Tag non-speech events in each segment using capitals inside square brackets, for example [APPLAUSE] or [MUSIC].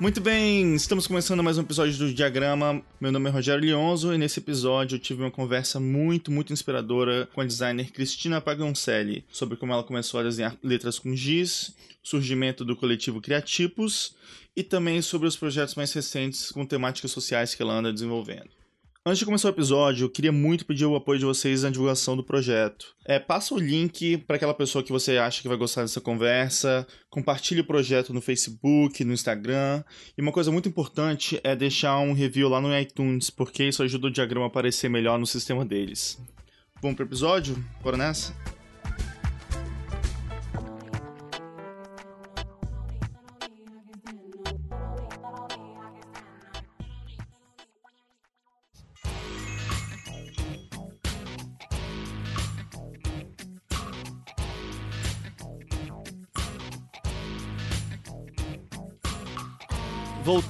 Muito bem, estamos começando mais um episódio do Diagrama. Meu nome é Rogério Lionzo e nesse episódio eu tive uma conversa muito, muito inspiradora com a designer Cristina Pagoncelli sobre como ela começou a desenhar letras com giz, surgimento do coletivo Criatipos e também sobre os projetos mais recentes com temáticas sociais que ela anda desenvolvendo. Antes de começar o episódio, eu queria muito pedir o apoio de vocês na divulgação do projeto. É, passa o link para aquela pessoa que você acha que vai gostar dessa conversa, compartilhe o projeto no Facebook, no Instagram. E uma coisa muito importante é deixar um review lá no iTunes, porque isso ajuda o diagrama a aparecer melhor no sistema deles. Vamos pro episódio? Bora nessa?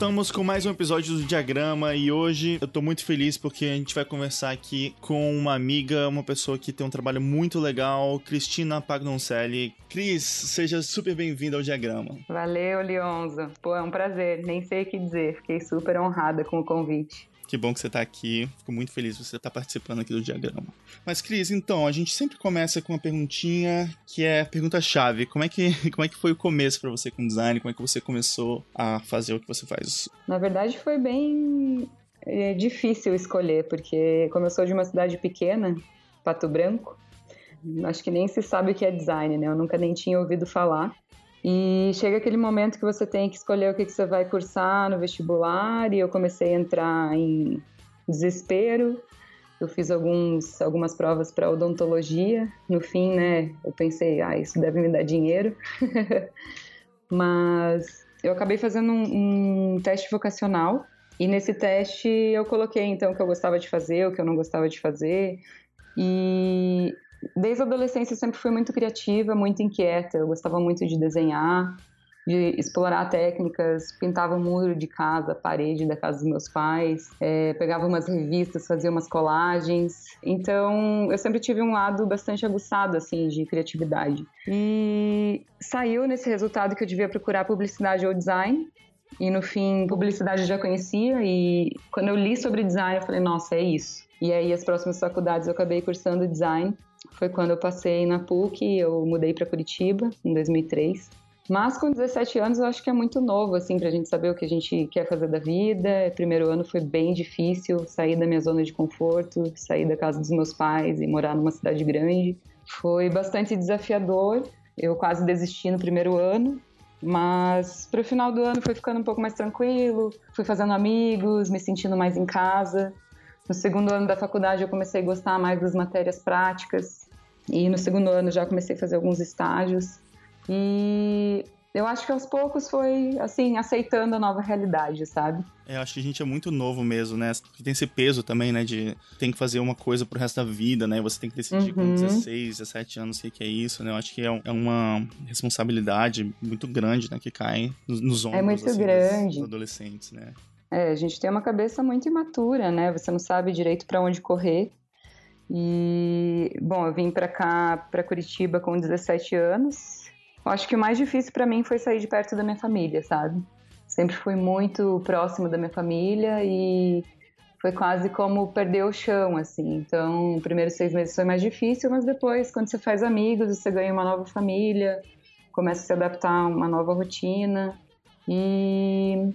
Voltamos com mais um episódio do Diagrama e hoje eu tô muito feliz porque a gente vai conversar aqui com uma amiga, uma pessoa que tem um trabalho muito legal, Cristina Pagnoncelli. Cris, seja super bem-vinda ao Diagrama. Valeu, Leonzo. Pô, é um prazer, nem sei o que dizer, fiquei super honrada com o convite. Que bom que você está aqui. Fico muito feliz que você está participando aqui do diagrama. Mas, Cris, então, a gente sempre começa com uma perguntinha que é pergunta-chave. Como, é que, [LAUGHS] como é que foi o começo para você com design? Como é que você começou a fazer o que você faz? Na verdade, foi bem é, difícil escolher, porque como eu sou de uma cidade pequena, Pato Branco, acho que nem se sabe o que é design, né? Eu nunca nem tinha ouvido falar. E chega aquele momento que você tem que escolher o que, que você vai cursar no vestibular, e eu comecei a entrar em desespero. Eu fiz alguns, algumas provas para odontologia. No fim, né, eu pensei, ah, isso deve me dar dinheiro. [LAUGHS] Mas eu acabei fazendo um, um teste vocacional e nesse teste eu coloquei então o que eu gostava de fazer, o que eu não gostava de fazer. E desde a adolescência eu sempre fui muito criativa, muito inquieta. Eu gostava muito de desenhar, de explorar técnicas, pintava o muro de casa, a parede da casa dos meus pais, é, pegava umas revistas, fazia umas colagens. Então, eu sempre tive um lado bastante aguçado, assim, de criatividade. E saiu nesse resultado que eu devia procurar publicidade ou design. E no fim, publicidade eu já conhecia e quando eu li sobre design, eu falei, nossa, é isso. E aí, as próximas faculdades eu acabei cursando design foi quando eu passei na PUC, eu mudei para Curitiba em 2003. Mas com 17 anos eu acho que é muito novo, assim, pra gente saber o que a gente quer fazer da vida. Primeiro ano foi bem difícil, sair da minha zona de conforto, sair da casa dos meus pais e morar numa cidade grande. Foi bastante desafiador. Eu quase desisti no primeiro ano, mas pro final do ano foi ficando um pouco mais tranquilo, fui fazendo amigos, me sentindo mais em casa. No segundo ano da faculdade eu comecei a gostar mais das matérias práticas e no segundo ano já comecei a fazer alguns estágios e eu acho que aos poucos foi assim aceitando a nova realidade, sabe? É, eu acho que a gente é muito novo mesmo, né? Tem esse peso também, né? De tem que fazer uma coisa pro resto da vida, né? Você tem que decidir uhum. com 16, 17 anos o que é isso, né? Eu acho que é, é uma responsabilidade muito grande, né? Que cai nos, nos ombros é muito assim, grande. dos adolescentes, né? É, a gente tem uma cabeça muito imatura, né? Você não sabe direito para onde correr. E, bom, eu vim para cá, para Curitiba com 17 anos. Acho que o mais difícil para mim foi sair de perto da minha família, sabe? Sempre fui muito próximo da minha família e foi quase como perder o chão, assim. Então, os primeiros seis meses foi mais difícil, mas depois, quando você faz amigos, você ganha uma nova família, começa a se adaptar a uma nova rotina. E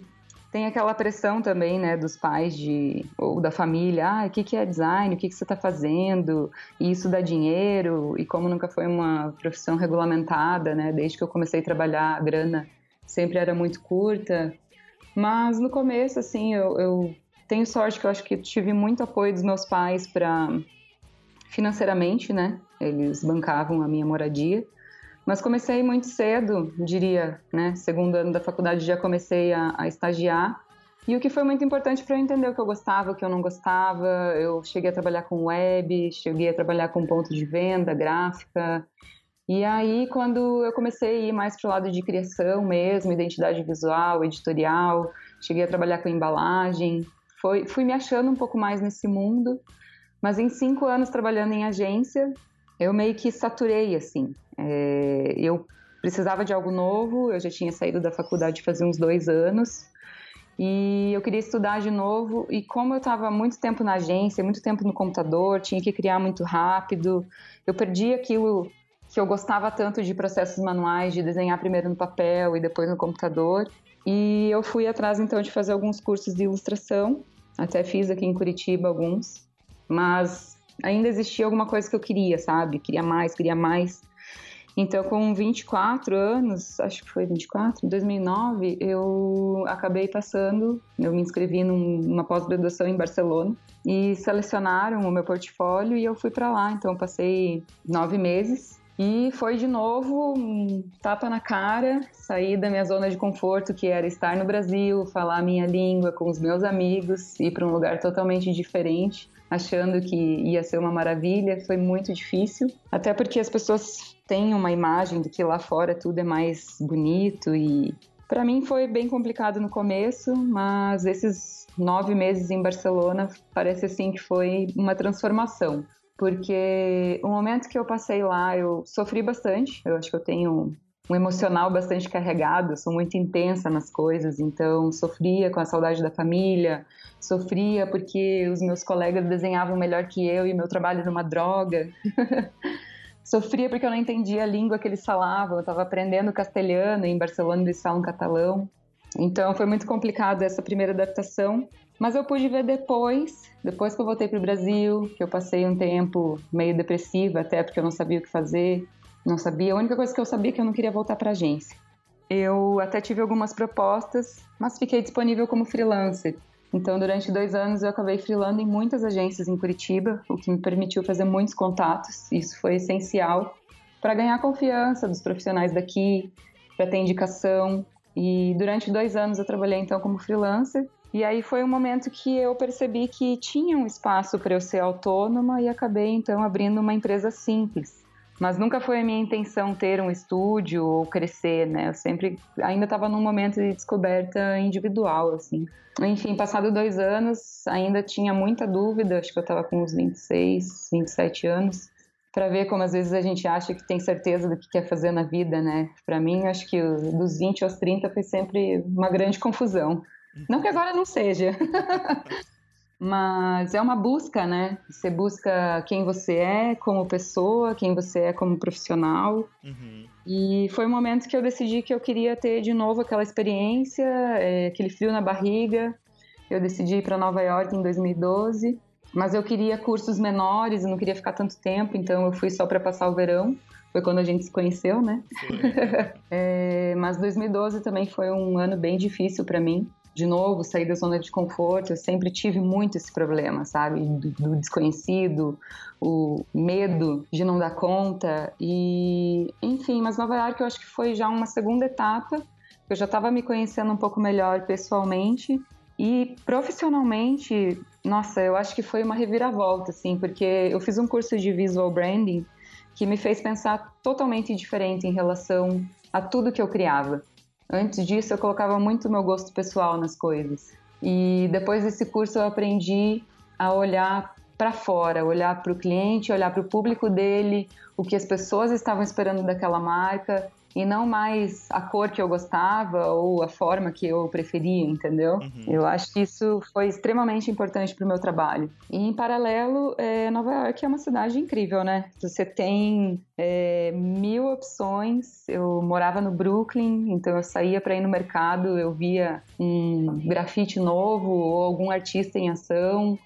tem aquela pressão também, né, dos pais de, ou da família, ah, o que, que é design, o que, que você está fazendo, e isso dá dinheiro, e como nunca foi uma profissão regulamentada, né, desde que eu comecei a trabalhar, a grana sempre era muito curta, mas no começo, assim, eu, eu tenho sorte que eu acho que tive muito apoio dos meus pais para financeiramente, né, eles bancavam a minha moradia, mas comecei muito cedo, diria, né? Segundo ano da faculdade já comecei a, a estagiar. E o que foi muito importante para eu entender o que eu gostava, o que eu não gostava. Eu cheguei a trabalhar com web, cheguei a trabalhar com ponto de venda, gráfica. E aí, quando eu comecei a ir mais para o lado de criação mesmo, identidade visual, editorial, cheguei a trabalhar com embalagem, foi, fui me achando um pouco mais nesse mundo. Mas em cinco anos trabalhando em agência, eu meio que saturei, assim. É, eu precisava de algo novo, eu já tinha saído da faculdade fazia uns dois anos, E eu queria estudar de novo. E como eu estava muito tempo na agência, muito tempo no computador, tinha que criar muito rápido, eu perdi aquilo que eu gostava tanto de processos manuais, de desenhar primeiro no papel e depois no computador. E eu fui atrás então de fazer alguns cursos de ilustração, até fiz aqui em Curitiba alguns, mas ainda existia alguma coisa que eu queria, sabe? Queria mais, queria mais. Então, com 24 anos, acho que foi 24, em 2009, eu acabei passando, eu me inscrevi numa pós-graduação em Barcelona e selecionaram o meu portfólio e eu fui para lá. Então, passei nove meses e foi de novo um tapa na cara, sair da minha zona de conforto, que era estar no Brasil, falar a minha língua com os meus amigos, ir para um lugar totalmente diferente achando que ia ser uma maravilha, foi muito difícil. Até porque as pessoas têm uma imagem de que lá fora tudo é mais bonito e para mim foi bem complicado no começo, mas esses nove meses em Barcelona parece assim que foi uma transformação. Porque o momento que eu passei lá, eu sofri bastante. Eu acho que eu tenho um emocional bastante carregado, sou muito intensa nas coisas, então sofria com a saudade da família, sofria porque os meus colegas desenhavam melhor que eu e meu trabalho era uma droga. [LAUGHS] sofria porque eu não entendia a língua que eles falavam, eu estava aprendendo castelhano, em Barcelona eles falam catalão. Então foi muito complicado essa primeira adaptação, mas eu pude ver depois, depois que eu voltei para o Brasil, que eu passei um tempo meio depressiva até porque eu não sabia o que fazer, não sabia. A única coisa que eu sabia é que eu não queria voltar para agência. Eu até tive algumas propostas, mas fiquei disponível como freelancer. Então, durante dois anos, eu acabei freelando em muitas agências em Curitiba, o que me permitiu fazer muitos contatos. Isso foi essencial para ganhar confiança dos profissionais daqui, para ter indicação. E durante dois anos eu trabalhei então como freelancer. E aí foi um momento que eu percebi que tinha um espaço para eu ser autônoma e acabei então abrindo uma empresa simples. Mas nunca foi a minha intenção ter um estúdio ou crescer, né? Eu sempre ainda estava num momento de descoberta individual, assim. Enfim, passado dois anos, ainda tinha muita dúvida, acho que eu estava com uns 26, 27 anos, para ver como às vezes a gente acha que tem certeza do que quer fazer na vida, né? Para mim, acho que dos 20 aos 30 foi sempre uma grande confusão. Não que agora não seja. [LAUGHS] Mas é uma busca, né? Você busca quem você é como pessoa, quem você é como profissional. Uhum. E foi um momento que eu decidi que eu queria ter de novo aquela experiência, é, aquele frio na barriga. Eu decidi ir para Nova York em 2012, mas eu queria cursos menores, e não queria ficar tanto tempo, então eu fui só para passar o verão. Foi quando a gente se conheceu, né? [LAUGHS] é, mas 2012 também foi um ano bem difícil para mim de novo, sair da zona de conforto. Eu sempre tive muito esse problema, sabe? Do, do, desconhecido, o medo de não dar conta. E, enfim, mas Nova York eu acho que foi já uma segunda etapa. Eu já estava me conhecendo um pouco melhor pessoalmente. E profissionalmente, nossa, eu acho que foi uma reviravolta, assim, porque eu fiz um curso de visual branding que me fez pensar totalmente diferente em relação a tudo que eu criava. Antes disso, eu colocava muito meu gosto pessoal nas coisas. E depois desse curso, eu aprendi a olhar para fora, olhar para o cliente, olhar para o público dele, o que as pessoas estavam esperando daquela marca e não mais a cor que eu gostava ou a forma que eu preferia, entendeu? Uhum. Eu acho que isso foi extremamente importante para o meu trabalho. E em paralelo, é, Nova York é uma cidade incrível, né? Você tem é, mil opções. Eu morava no Brooklyn, então eu saía para ir no mercado, eu via um grafite novo ou algum artista em ação.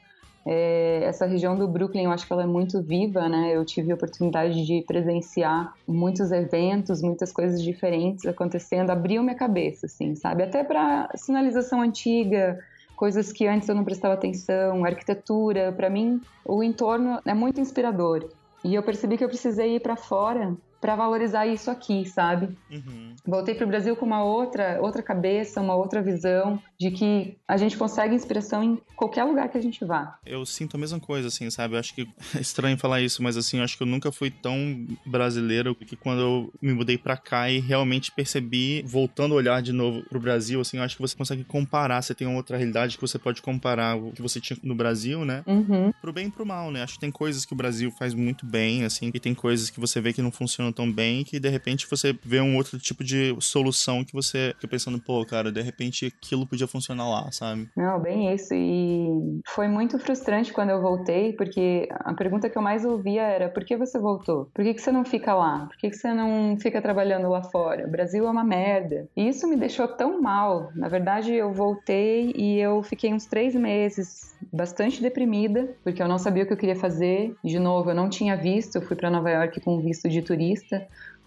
É, essa região do Brooklyn, eu acho que ela é muito viva, né? Eu tive a oportunidade de presenciar muitos eventos, muitas coisas diferentes acontecendo, abriu minha cabeça, assim, sabe? Até para sinalização antiga, coisas que antes eu não prestava atenção, arquitetura, para mim o entorno é muito inspirador. E eu percebi que eu precisei ir para fora para valorizar isso aqui, sabe? Uhum. Voltei para o Brasil com uma outra, outra cabeça, uma outra visão de que a gente consegue inspiração em qualquer lugar que a gente vá. Eu sinto a mesma coisa, assim, sabe? Eu acho que [LAUGHS] é estranho falar isso, mas assim, eu acho que eu nunca fui tão brasileiro que quando eu me mudei para cá e realmente percebi, voltando a olhar de novo pro Brasil, assim, eu acho que você consegue comparar, você tem uma outra realidade que você pode comparar o que você tinha no Brasil, né? Uhum. Pro bem e pro mal, né? Acho que tem coisas que o Brasil faz muito bem, assim, e tem coisas que você vê que não funcionam tão bem que de repente você vê um outro tipo de solução que você fica pensando, pô, cara, de repente aquilo podia funcionar lá, sabe? Não, bem isso. E foi muito frustrante quando eu voltei, porque a pergunta que eu mais ouvia era: por que você voltou? Por que, que você não fica lá? Por que, que você não fica trabalhando lá fora? O Brasil é uma merda. E isso me deixou tão mal. Na verdade, eu voltei e eu fiquei uns três meses bastante deprimida, porque eu não sabia o que eu queria fazer. De novo, eu não tinha visto, eu fui para Nova York com visto de turista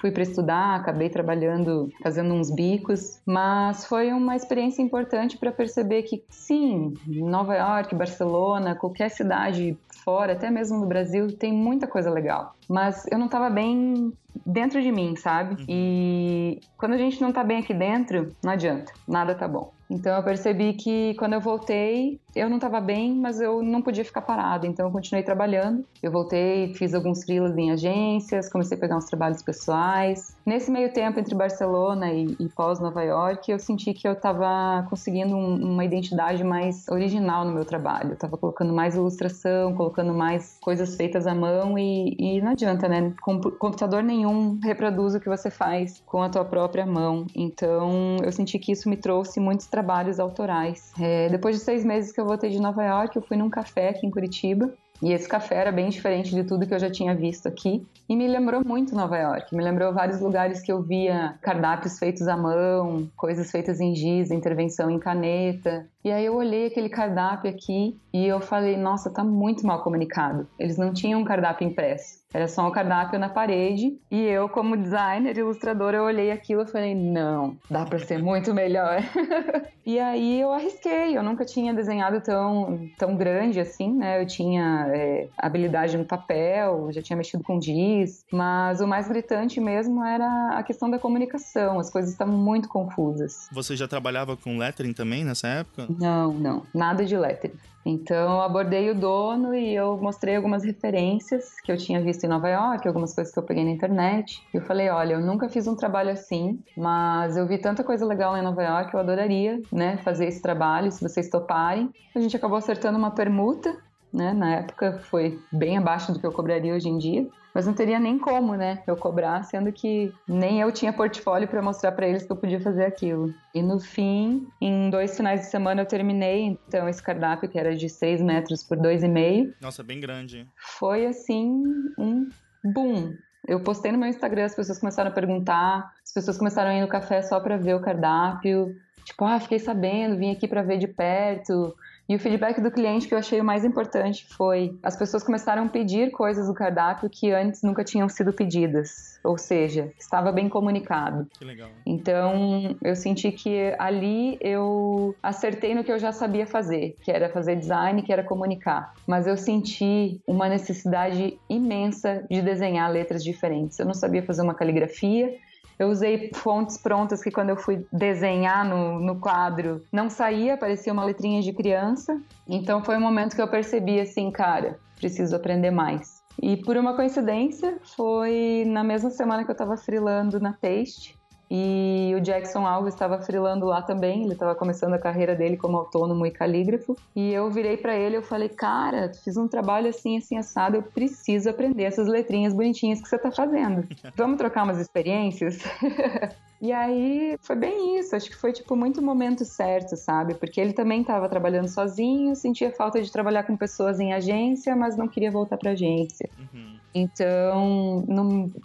fui para estudar, acabei trabalhando, fazendo uns bicos, mas foi uma experiência importante para perceber que sim, Nova York, Barcelona, qualquer cidade fora, até mesmo no Brasil, tem muita coisa legal. Mas eu não estava bem dentro de mim, sabe? Uhum. E quando a gente não tá bem aqui dentro, não adianta, nada tá bom. Então eu percebi que quando eu voltei, eu não estava bem, mas eu não podia ficar parada, então eu continuei trabalhando. Eu voltei, fiz alguns freelas em agências, comecei a pegar uns trabalhos pessoais. Nesse meio tempo entre Barcelona e, e pós Nova York, eu senti que eu estava conseguindo um, uma identidade mais original no meu trabalho. Eu estava colocando mais ilustração, colocando mais coisas feitas à mão e, e não adianta, né? computador nenhum reproduz o que você faz com a tua própria mão. Então eu senti que isso me trouxe muitos trabalhos autorais. É, depois de seis meses que eu voltei de Nova York, eu fui num café aqui em Curitiba. E esse café era bem diferente de tudo que eu já tinha visto aqui. E me lembrou muito Nova York. Me lembrou vários lugares que eu via cardápios feitos à mão, coisas feitas em giz, intervenção em caneta. E aí eu olhei aquele cardápio aqui e eu falei, nossa, tá muito mal comunicado. Eles não tinham um cardápio impresso. Era só um cardápio na parede. E eu, como designer, ilustradora, eu olhei aquilo e falei: não, dá para ser muito melhor. [LAUGHS] e aí eu arrisquei. Eu nunca tinha desenhado tão, tão grande assim, né? Eu tinha é, habilidade no papel, já tinha mexido com giz. Mas o mais gritante mesmo era a questão da comunicação. As coisas estavam muito confusas. Você já trabalhava com lettering também nessa época? Não, não. Nada de lettering. Então, abordei o dono e eu mostrei algumas referências que eu tinha visto em Nova York, algumas coisas que eu peguei na internet. E eu falei, olha, eu nunca fiz um trabalho assim, mas eu vi tanta coisa legal em Nova York, eu adoraria, né, fazer esse trabalho, se vocês toparem. A gente acabou acertando uma permuta, né, na época foi bem abaixo do que eu cobraria hoje em dia. Mas não teria nem como, né, eu cobrar, sendo que nem eu tinha portfólio para mostrar para eles que eu podia fazer aquilo. E no fim, em dois finais de semana eu terminei, então, esse cardápio que era de 6 metros por 2,5. Nossa, bem grande. Foi, assim, um boom. Eu postei no meu Instagram, as pessoas começaram a perguntar, as pessoas começaram a ir no café só para ver o cardápio. Tipo, ah, fiquei sabendo, vim aqui para ver de perto. E o feedback do cliente que eu achei o mais importante foi: as pessoas começaram a pedir coisas do cardápio que antes nunca tinham sido pedidas. Ou seja, estava bem comunicado. Que legal. Então, eu senti que ali eu acertei no que eu já sabia fazer, que era fazer design, que era comunicar. Mas eu senti uma necessidade imensa de desenhar letras diferentes. Eu não sabia fazer uma caligrafia, eu usei fontes prontas que quando eu fui desenhar no, no quadro não saía, parecia uma letrinha de criança. Então foi um momento que eu percebi assim, cara, preciso aprender mais. E por uma coincidência, foi na mesma semana que eu estava freelando na Taste, e o Jackson Alves estava frilando lá também, ele estava começando a carreira dele como autônomo e calígrafo. E eu virei para ele, eu falei: "Cara, fiz um trabalho assim assim assado, eu preciso aprender essas letrinhas bonitinhas que você está fazendo. [LAUGHS] Vamos trocar umas experiências?" [LAUGHS] E aí foi bem isso, acho que foi tipo muito momento certo, sabe? Porque ele também estava trabalhando sozinho, sentia falta de trabalhar com pessoas em agência, mas não queria voltar para agência. Uhum. Então,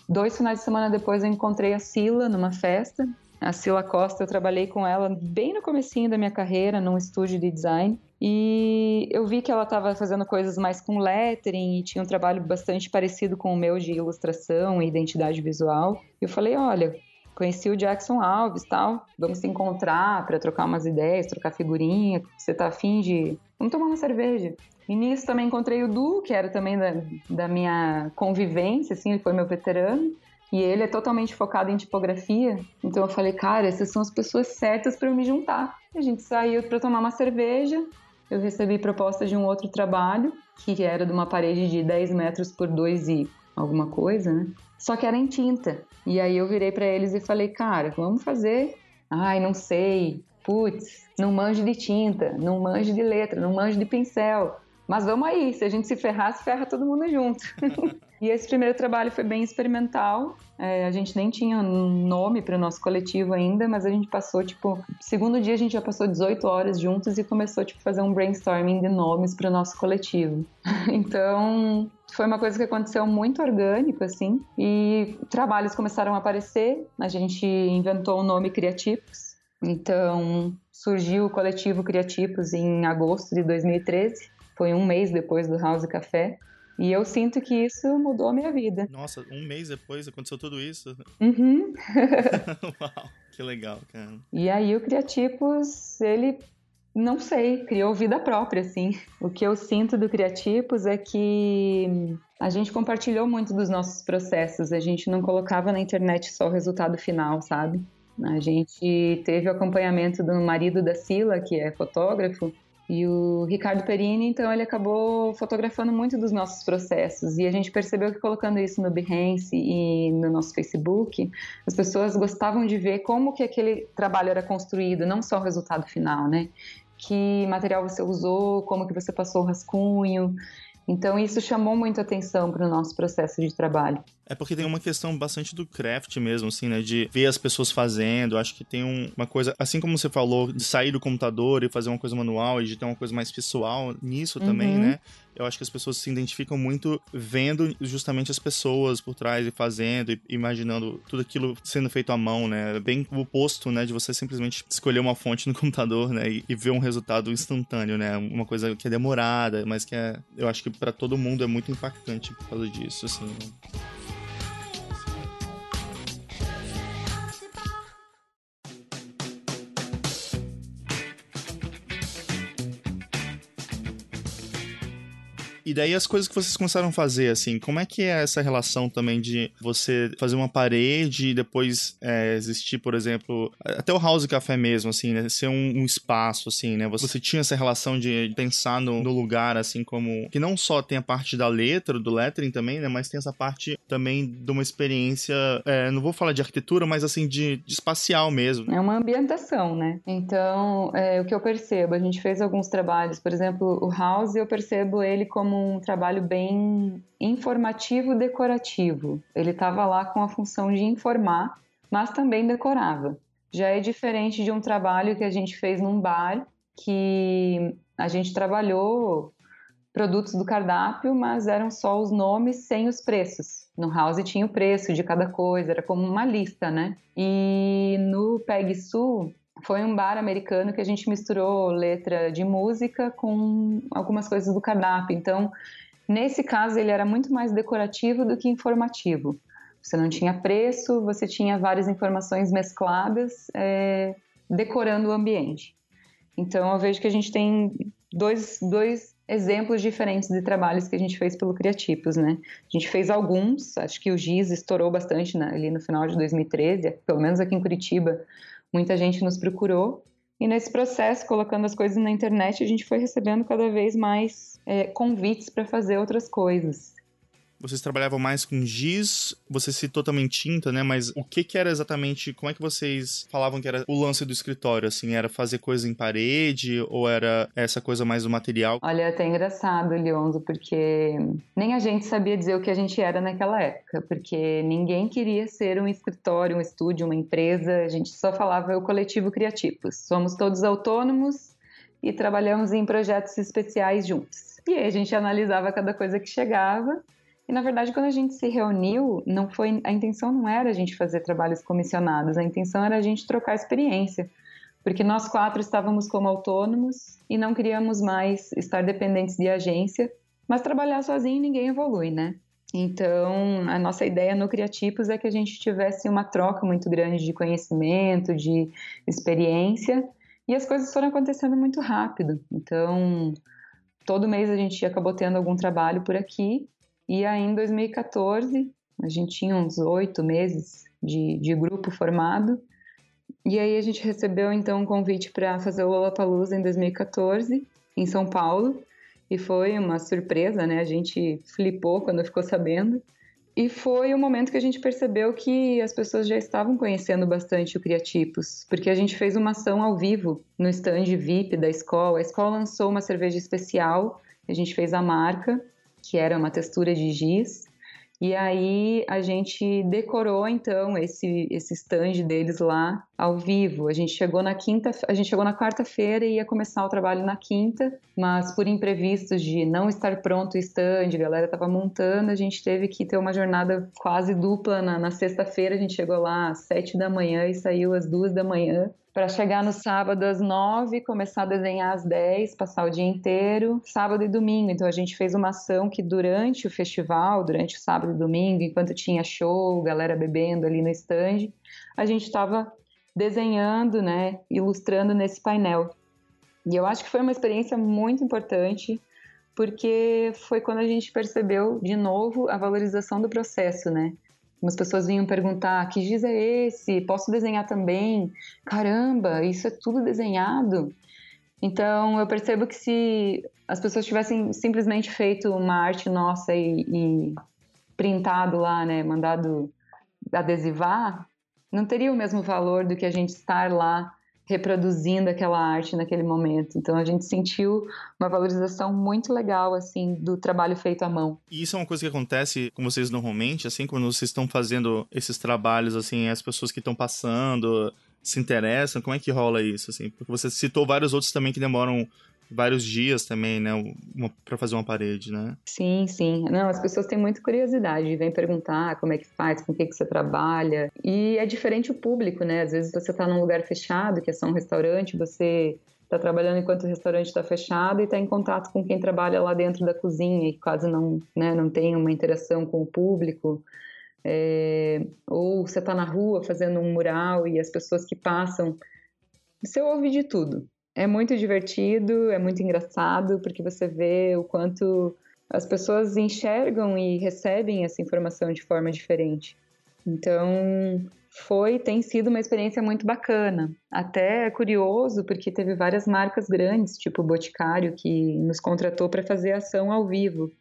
dois finais de semana depois eu encontrei a Sila numa festa. A Sila Costa, eu trabalhei com ela bem no comecinho da minha carreira, num estúdio de design. E eu vi que ela estava fazendo coisas mais com lettering e tinha um trabalho bastante parecido com o meu de ilustração e identidade visual. E eu falei, olha, conheci o Jackson Alves tal, vamos se encontrar para trocar umas ideias, trocar figurinha, você tá afim de... Vamos tomar uma cerveja. E nisso também encontrei o Du, que era também da, da minha convivência, assim, ele foi meu veterano. E ele é totalmente focado em tipografia. Então eu falei, cara, essas são as pessoas certas para eu me juntar. A gente saiu para tomar uma cerveja. Eu recebi proposta de um outro trabalho, que era de uma parede de 10 metros por 2 e alguma coisa, né? Só que era em tinta. E aí eu virei para eles e falei, cara, vamos fazer. Ai, não sei. Putz, não manjo de tinta, não manjo de letra, não manjo de pincel. Mas vamos aí, se a gente se ferrar, se ferra todo mundo junto. [LAUGHS] E esse primeiro trabalho foi bem experimental. É, a gente nem tinha nome para o nosso coletivo ainda, mas a gente passou, tipo, segundo dia a gente já passou 18 horas juntos e começou, tipo, fazer um brainstorming de nomes para o nosso coletivo. [LAUGHS] então, foi uma coisa que aconteceu muito orgânico, assim, e trabalhos começaram a aparecer. A gente inventou o nome Criatipos. Então, surgiu o coletivo Criatipos em agosto de 2013. Foi um mês depois do House Café. E eu sinto que isso mudou a minha vida. Nossa, um mês depois aconteceu tudo isso? Uhum. [LAUGHS] Uau, que legal, cara. E aí o Criatipos, ele, não sei, criou vida própria, assim. O que eu sinto do Criatipos é que a gente compartilhou muito dos nossos processos. A gente não colocava na internet só o resultado final, sabe? A gente teve o acompanhamento do marido da Sila, que é fotógrafo, e o Ricardo Perini, então, ele acabou fotografando muito dos nossos processos. E a gente percebeu que colocando isso no Behance e no nosso Facebook, as pessoas gostavam de ver como que aquele trabalho era construído, não só o resultado final, né? Que material você usou, como que você passou o rascunho. Então, isso chamou muito atenção para o nosso processo de trabalho. É porque tem uma questão bastante do craft mesmo, assim, né? De ver as pessoas fazendo. Acho que tem um, uma coisa, assim como você falou, de sair do computador e fazer uma coisa manual e de ter uma coisa mais pessoal nisso uhum. também, né? Eu acho que as pessoas se identificam muito vendo justamente as pessoas por trás e fazendo e imaginando tudo aquilo sendo feito à mão, né? Bem o oposto, né? De você simplesmente escolher uma fonte no [LAUGHS] computador, né? E, e ver um resultado instantâneo, né? Uma coisa que é demorada, mas que é, eu acho que para todo mundo é muito impactante por causa disso, assim. Né? E daí as coisas que vocês começaram a fazer, assim, como é que é essa relação também de você fazer uma parede e depois é, existir, por exemplo, até o House Café mesmo, assim, né? Ser um, um espaço, assim, né? Você tinha essa relação de pensar no, no, lugar, assim, como... Que não só tem a parte da letra, do lettering também, né? Mas tem essa parte também de uma experiência, é, não vou falar de arquitetura, mas, assim, de, de espacial mesmo. É uma ambientação, né? Então, é, o que eu percebo, a gente fez alguns trabalhos, por exemplo, o House, eu percebo ele como um trabalho bem informativo decorativo. Ele estava lá com a função de informar, mas também decorava. Já é diferente de um trabalho que a gente fez num bar, que a gente trabalhou produtos do cardápio, mas eram só os nomes sem os preços. No House tinha o preço de cada coisa, era como uma lista, né? E no Peg Sul foi um bar americano que a gente misturou letra de música com algumas coisas do cardápio. Então, nesse caso, ele era muito mais decorativo do que informativo. Você não tinha preço, você tinha várias informações mescladas, é, decorando o ambiente. Então, eu vejo que a gente tem dois, dois exemplos diferentes de trabalhos que a gente fez pelo Criatipos, né? A gente fez alguns, acho que o Giz estourou bastante né, ali no final de 2013, pelo menos aqui em Curitiba, muita gente nos procurou. E nesse processo, colocando as coisas na internet, a gente foi recebendo cada vez mais é, convites para fazer outras coisas vocês trabalhavam mais com giz, você citou também tinta, né? Mas o que que era exatamente, como é que vocês falavam que era o lance do escritório, assim? Era fazer coisa em parede ou era essa coisa mais do material? Olha, é até engraçado, Leonzo, porque nem a gente sabia dizer o que a gente era naquela época, porque ninguém queria ser um escritório, um estúdio, uma empresa, a gente só falava o coletivo Criativos. Somos todos autônomos e trabalhamos em projetos especiais juntos. E aí a gente analisava cada coisa que chegava e na verdade, quando a gente se reuniu, não foi a intenção não era a gente fazer trabalhos comissionados, a intenção era a gente trocar experiência, porque nós quatro estávamos como autônomos e não queríamos mais estar dependentes de agência, mas trabalhar sozinho ninguém evolui, né? Então, a nossa ideia no Criatipos é que a gente tivesse uma troca muito grande de conhecimento, de experiência, e as coisas foram acontecendo muito rápido. Então, todo mês a gente acabou tendo algum trabalho por aqui, e aí, em 2014, a gente tinha uns oito meses de, de grupo formado. E aí a gente recebeu então um convite para fazer o Lollapalooza em 2014 em São Paulo e foi uma surpresa, né? A gente flipou quando ficou sabendo. E foi o momento que a gente percebeu que as pessoas já estavam conhecendo bastante o Criatipos, porque a gente fez uma ação ao vivo no stand VIP da escola. A escola lançou uma cerveja especial, a gente fez a marca que era uma textura de giz. E aí a gente decorou então esse esse stand deles lá ao vivo. A gente chegou na quinta, a gente chegou na quarta-feira e ia começar o trabalho na quinta, mas por imprevistos de não estar pronto o stand, a galera estava montando, a gente teve que ter uma jornada quase dupla na, na sexta-feira. A gente chegou lá às sete da manhã e saiu às duas da manhã para chegar no sábado às nove, começar a desenhar às dez, passar o dia inteiro, sábado e domingo. Então a gente fez uma ação que durante o festival, durante o sábado e domingo, enquanto tinha show, galera bebendo ali no stand, a gente estava desenhando, né, ilustrando nesse painel. E eu acho que foi uma experiência muito importante, porque foi quando a gente percebeu de novo a valorização do processo, né? Umas pessoas vinham perguntar: que giz é esse? Posso desenhar também? Caramba, isso é tudo desenhado. Então eu percebo que se as pessoas tivessem simplesmente feito uma arte nossa e, e printado lá, né, mandado adesivar, não teria o mesmo valor do que a gente estar lá reproduzindo aquela arte naquele momento. Então a gente sentiu uma valorização muito legal assim do trabalho feito à mão. E isso é uma coisa que acontece com vocês normalmente, assim, quando vocês estão fazendo esses trabalhos assim, as pessoas que estão passando se interessam, como é que rola isso assim? Porque você citou vários outros também que demoram vários dias também, né, para fazer uma parede, né? Sim, sim. Não, as pessoas têm muita curiosidade, vêm perguntar como é que faz, com o que que você trabalha. E é diferente o público, né? Às vezes você está num lugar fechado, que é só um restaurante, você está trabalhando enquanto o restaurante está fechado e está em contato com quem trabalha lá dentro da cozinha e quase não, né, não tem uma interação com o público. É... ou você está na rua fazendo um mural e as pessoas que passam, você ouve de tudo é muito divertido, é muito engraçado, porque você vê o quanto as pessoas enxergam e recebem essa informação de forma diferente. Então, foi, tem sido uma experiência muito bacana. Até é curioso, porque teve várias marcas grandes, tipo o Boticário, que nos contratou para fazer ação ao vivo.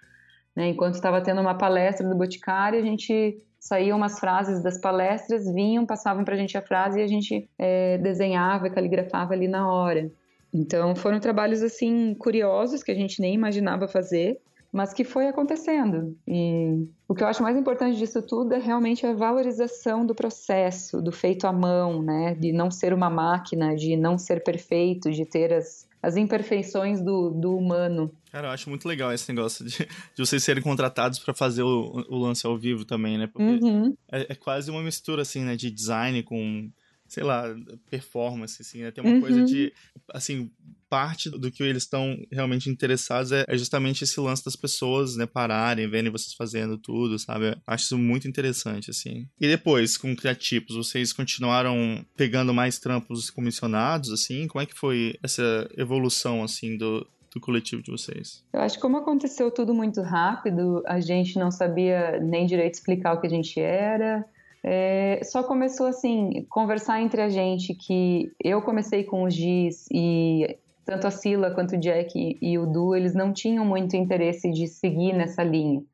Né? Enquanto estava tendo uma palestra do Boticário, a gente saíam umas frases das palestras, vinham, passavam para a gente a frase e a gente é, desenhava, caligrafava ali na hora. Então foram trabalhos assim curiosos que a gente nem imaginava fazer, mas que foi acontecendo. E o que eu acho mais importante disso tudo é realmente a valorização do processo, do feito à mão, né? De não ser uma máquina, de não ser perfeito, de ter as, as imperfeições do, do humano. Cara, eu acho muito legal esse negócio de, de vocês serem contratados para fazer o, o, lance ao vivo também, né? Porque uhum. é, é, quase uma mistura, assim, né? De design com sei lá, performance, assim, né? Tem uma uhum. coisa de, assim, parte do que eles estão realmente interessados é, é, justamente esse lance das pessoas, né, pararem, verem vocês fazendo tudo, sabe? Acho isso muito interessante, assim. E depois, com criativos, vocês continuaram pegando mais trampos comissionados, assim? Como é que foi essa evolução, assim, do, do coletivo de vocês? Eu acho que como aconteceu tudo muito rápido, a gente não sabia nem direito explicar o que a gente era, é, só começou assim, conversar entre a gente que eu comecei com os Giz e tanto a Sila quanto o Jack e o Du, eles não tinham muito interesse de seguir nessa linha.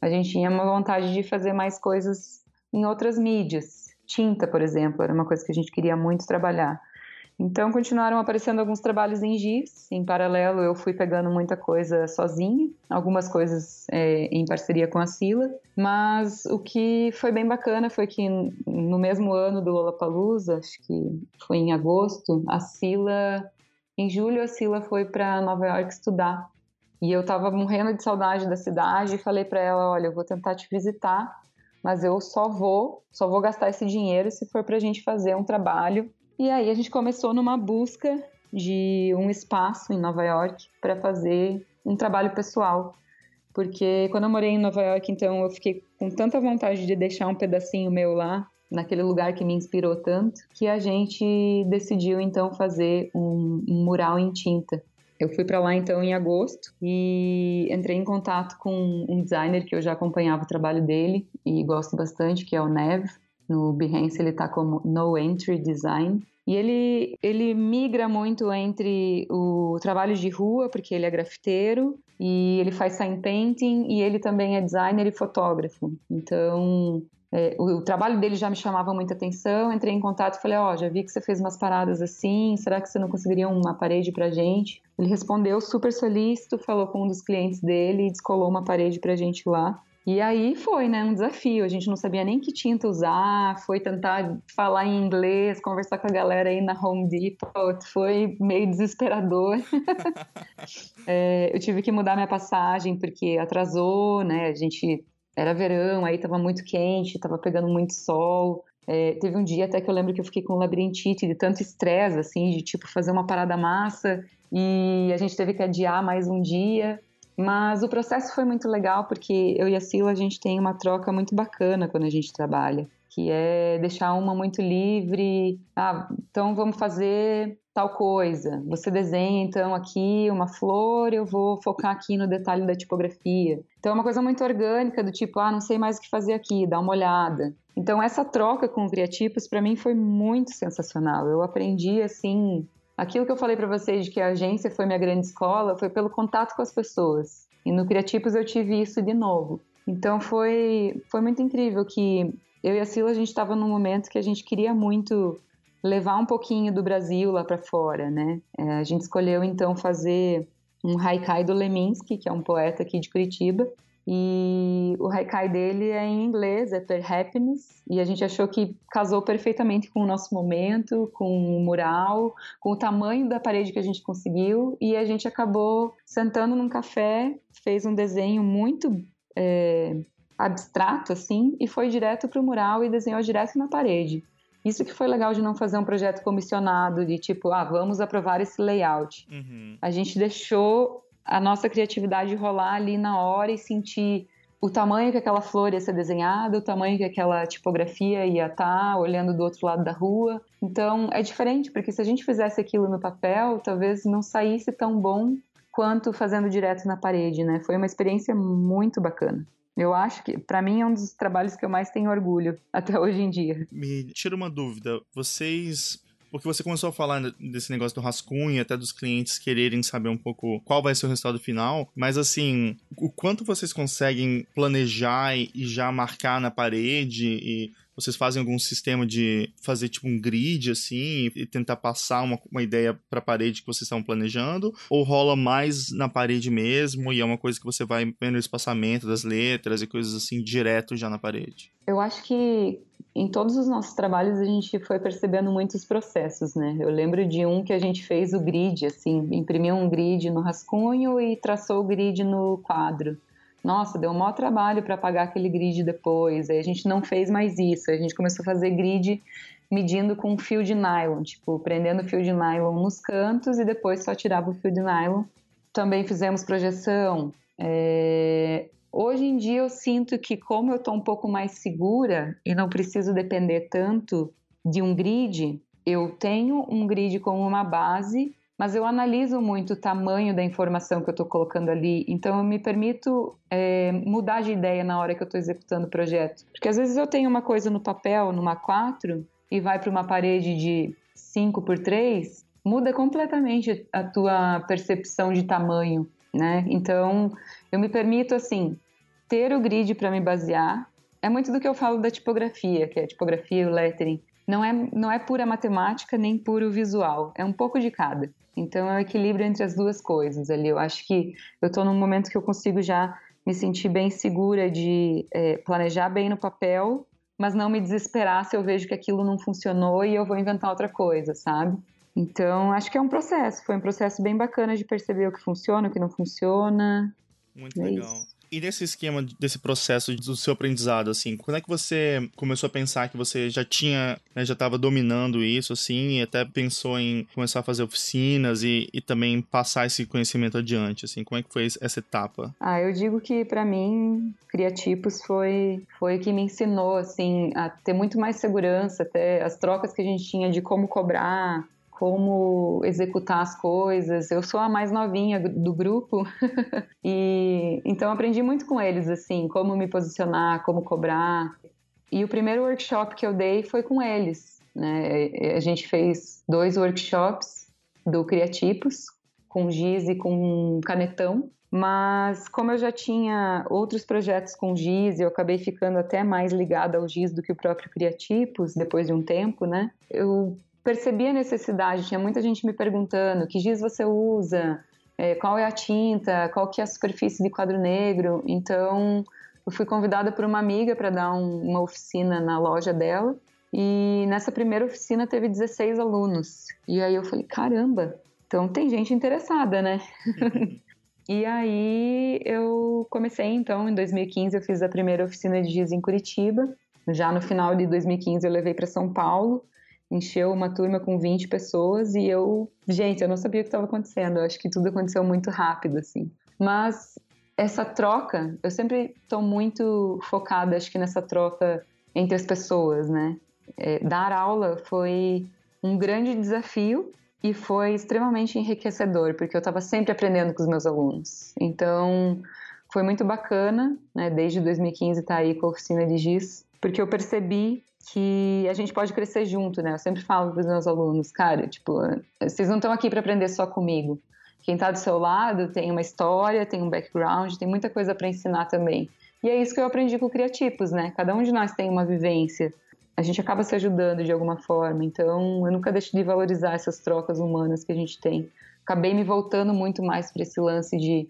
A gente tinha uma vontade de fazer mais coisas em outras mídias. Tinta, por exemplo, era uma coisa que a gente queria muito trabalhar. Então continuaram aparecendo alguns trabalhos em GIS. Em paralelo, eu fui pegando muita coisa sozinha, algumas coisas é, em parceria com a Sila. Mas o que foi bem bacana foi que no mesmo ano do Lollapalooza, acho que foi em agosto, a Sila, em julho, a Sila foi para Nova York estudar. E eu estava morrendo de saudade da cidade e falei para ela, olha, eu vou tentar te visitar, mas eu só vou, só vou gastar esse dinheiro se for para a gente fazer um trabalho e aí a gente começou numa busca de um espaço em Nova York para fazer um trabalho pessoal. Porque quando eu morei em Nova York, então eu fiquei com tanta vontade de deixar um pedacinho meu lá, naquele lugar que me inspirou tanto, que a gente decidiu então fazer um, um mural em tinta. Eu fui para lá então em agosto e entrei em contato com um designer que eu já acompanhava o trabalho dele e gosto bastante, que é o Nev. No Behance ele está como No Entry Design. E ele, ele migra muito entre o trabalho de rua, porque ele é grafiteiro, e ele faz sign painting, e ele também é designer e fotógrafo. Então, é, o, o, trabalho dele já me chamava muita atenção, entrei em contato e falei, ó, oh, já vi que você fez umas paradas assim, será que você não conseguiria uma parede pra gente? Ele respondeu super solícito, falou com um dos clientes dele e descolou uma parede pra gente lá. E aí foi, né, um desafio. A gente não sabia nem que tinta usar, foi tentar falar em inglês, conversar com a galera aí na Home Depot, foi meio desesperador. [LAUGHS] é, eu tive que mudar minha passagem porque atrasou, né? A gente era verão, aí tava muito quente, tava pegando muito sol. É, teve um dia até que eu lembro que eu fiquei com labirintite de tanto estresse, assim, de tipo fazer uma parada massa e a gente teve que adiar mais um dia. Mas o processo foi muito legal porque eu e a Sila a gente tem uma troca muito bacana quando a gente trabalha, que é deixar uma muito livre. Ah, então vamos fazer tal coisa. Você desenha então aqui uma flor, eu vou focar aqui no detalhe da tipografia. Então é uma coisa muito orgânica do tipo, ah, não sei mais o que fazer aqui, dá uma olhada. Então essa troca com o Criatipos para mim foi muito sensacional. Eu aprendi assim Aquilo que eu falei para vocês de que a agência foi minha grande escola foi pelo contato com as pessoas. E no Criatipos eu tive isso de novo. Então foi, foi muito incrível que eu e a Sila a gente estava num momento que a gente queria muito levar um pouquinho do Brasil lá para fora, né? É, a gente escolheu então fazer um haikai do Leminski, que é um poeta aqui de Curitiba, e o haikai dele é em inglês, é Per Happiness, e a gente achou que casou perfeitamente com o nosso momento, com o mural, com o tamanho da parede que a gente conseguiu, e a gente acabou sentando num café, fez um desenho muito é, abstrato, assim, e foi direto para o mural e desenhou direto na parede. Isso que foi legal de não fazer um projeto comissionado, de tipo, ah, vamos aprovar esse layout. Uhum. A gente deixou a nossa criatividade rolar ali na hora e sentir o tamanho que aquela flor ia ser desenhada, o tamanho que aquela tipografia ia estar, tá, olhando do outro lado da rua. Então é diferente, porque se a gente fizesse aquilo no papel, talvez não saísse tão bom quanto fazendo direto na parede, né? Foi uma experiência muito bacana. Eu acho que, para mim, é um dos trabalhos que eu mais tenho orgulho [LAUGHS] até hoje em dia. Me tira uma dúvida. Vocês porque você começou a falar desse negócio do rascunho, até dos clientes quererem saber um pouco qual vai ser o resultado final, mas assim, o quanto vocês conseguem planejar e já marcar na parede e vocês fazem algum sistema de fazer tipo um grid assim e tentar passar uma, uma ideia para a parede que vocês estão planejando? Ou rola mais na parede mesmo e é uma coisa que você vai vendo o espaçamento das letras e coisas assim direto já na parede? Eu acho que em todos os nossos trabalhos a gente foi percebendo muitos processos, né? Eu lembro de um que a gente fez o grid, assim, imprimiu um grid no rascunho e traçou o grid no quadro. Nossa, deu um maior trabalho para apagar aquele grid depois. Aí a gente não fez mais isso. A gente começou a fazer grid medindo com fio de nylon, tipo, prendendo fio de nylon nos cantos e depois só tirava o fio de nylon. Também fizemos projeção. É... Hoje em dia eu sinto que como eu estou um pouco mais segura e não preciso depender tanto de um grid, eu tenho um grid como uma base, mas eu analiso muito o tamanho da informação que eu estou colocando ali, então eu me permito é, mudar de ideia na hora que eu estou executando o projeto. Porque às vezes eu tenho uma coisa no papel, numa 4, e vai para uma parede de 5 por 3, muda completamente a tua percepção de tamanho, né? Então, eu me permito assim, ter o grid para me basear. É muito do que eu falo da tipografia, que é a tipografia e o lettering. Não é, não é pura matemática nem puro visual, é um pouco de cada. Então é o equilíbrio entre as duas coisas ali. Eu acho que eu estou num momento que eu consigo já me sentir bem segura de é, planejar bem no papel, mas não me desesperar se eu vejo que aquilo não funcionou e eu vou inventar outra coisa, sabe? Então acho que é um processo. Foi um processo bem bacana de perceber o que funciona, o que não funciona. Muito é legal. Isso. E nesse esquema, desse processo do seu aprendizado, assim, quando é que você começou a pensar que você já tinha, né, já estava dominando isso, assim, e até pensou em começar a fazer oficinas e, e também passar esse conhecimento adiante, assim, como é que foi essa etapa? Ah, eu digo que para mim, Criatipos foi, foi que me ensinou, assim, a ter muito mais segurança, até as trocas que a gente tinha de como cobrar, como executar as coisas. Eu sou a mais novinha do grupo [LAUGHS] e então aprendi muito com eles assim, como me posicionar, como cobrar. E o primeiro workshop que eu dei foi com eles, né? A gente fez dois workshops do Criatipos com giz e com canetão. Mas como eu já tinha outros projetos com giz, eu acabei ficando até mais ligada ao giz do que o próprio Criatipos depois de um tempo, né? Eu percebi a necessidade, tinha muita gente me perguntando que giz você usa, é, qual é a tinta, qual que é a superfície de quadro negro, então eu fui convidada por uma amiga para dar um, uma oficina na loja dela. E nessa primeira oficina teve 16 alunos. E aí eu falei, caramba, então tem gente interessada, né? [LAUGHS] e aí eu comecei então, em 2015 eu fiz a primeira oficina de giz em Curitiba. Já no final de 2015 eu levei para São Paulo, encheu uma turma com 20 pessoas e eu, gente, eu não sabia o que estava acontecendo. Eu acho que tudo aconteceu muito rápido assim. Mas essa troca, eu sempre estou muito focada, acho que nessa troca entre as pessoas, né? É, dar aula foi um grande desafio e foi extremamente enriquecedor, porque eu estava sempre aprendendo com os meus alunos. Então, foi muito bacana, né, desde 2015 estar tá aí com a oficina de GIS, porque eu percebi que a gente pode crescer junto, né? Eu sempre falo para os meus alunos, cara, tipo, vocês não estão aqui para aprender só comigo. Quem está do seu lado tem uma história, tem um background, tem muita coisa para ensinar também. E é isso que eu aprendi com o Criatipos, né? Cada um de nós tem uma vivência, a gente acaba se ajudando de alguma forma. Então, eu nunca deixo de valorizar essas trocas humanas que a gente tem. Acabei me voltando muito mais para esse lance de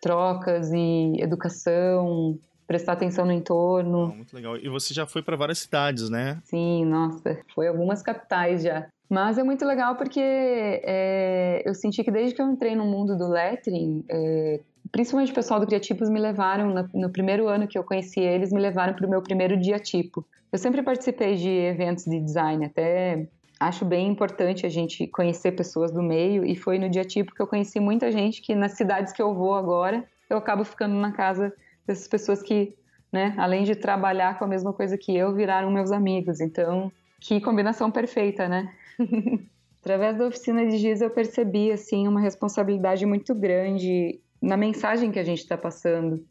trocas e educação, prestar atenção no entorno. Ah, muito legal. E você já foi para várias cidades, né? Sim, nossa, foi algumas capitais já. Mas é muito legal porque é, eu senti que desde que eu entrei no mundo do lettering, é, principalmente o pessoal do Criativos me levaram, no, no primeiro ano que eu conheci eles, me levaram para o meu primeiro dia tipo. Eu sempre participei de eventos de design, até acho bem importante a gente conhecer pessoas do meio e foi no dia tipo que eu conheci muita gente que nas cidades que eu vou agora, eu acabo ficando na casa dessas pessoas que, né, além de trabalhar com a mesma coisa que eu, viraram meus amigos. Então, que combinação perfeita, né? [LAUGHS] Através da oficina de giz eu percebi assim uma responsabilidade muito grande na mensagem que a gente está passando,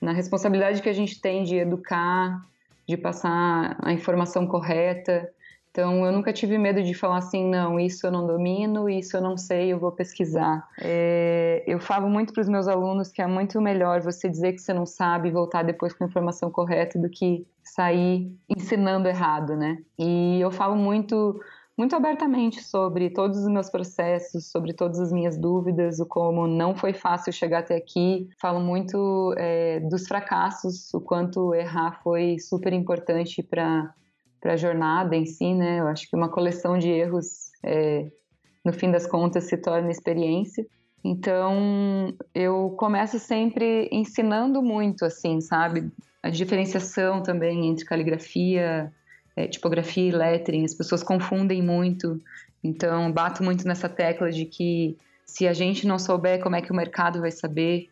na responsabilidade que a gente tem de educar, de passar a informação correta. Então, eu nunca tive medo de falar assim, não, isso eu não domino, isso eu não sei, eu vou pesquisar. É, eu falo muito para os meus alunos que é muito melhor você dizer que você não sabe e voltar depois com a informação correta do que sair ensinando errado, né? E eu falo muito muito abertamente sobre todos os meus processos, sobre todas as minhas dúvidas, o como não foi fácil chegar até aqui. Falo muito é, dos fracassos, o quanto errar foi super importante para para a jornada em si, né? Eu acho que uma coleção de erros, é, no fim das contas, se torna experiência. Então, eu começo sempre ensinando muito, assim, sabe? A diferenciação também entre caligrafia, é, tipografia e lettering, as pessoas confundem muito. Então, bato muito nessa tecla de que se a gente não souber como é que o mercado vai saber,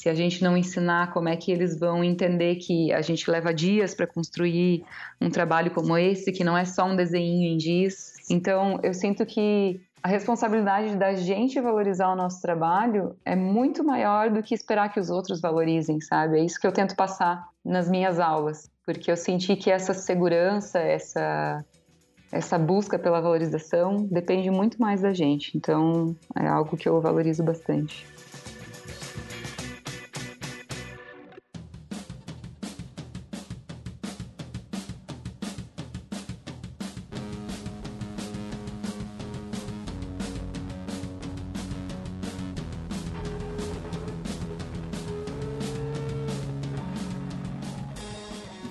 se a gente não ensinar como é que eles vão entender que a gente leva dias para construir um trabalho como esse, que não é só um desenho em giz. Então, eu sinto que a responsabilidade da gente valorizar o nosso trabalho é muito maior do que esperar que os outros valorizem, sabe? É isso que eu tento passar nas minhas aulas, porque eu senti que essa segurança, essa essa busca pela valorização depende muito mais da gente. Então, é algo que eu valorizo bastante.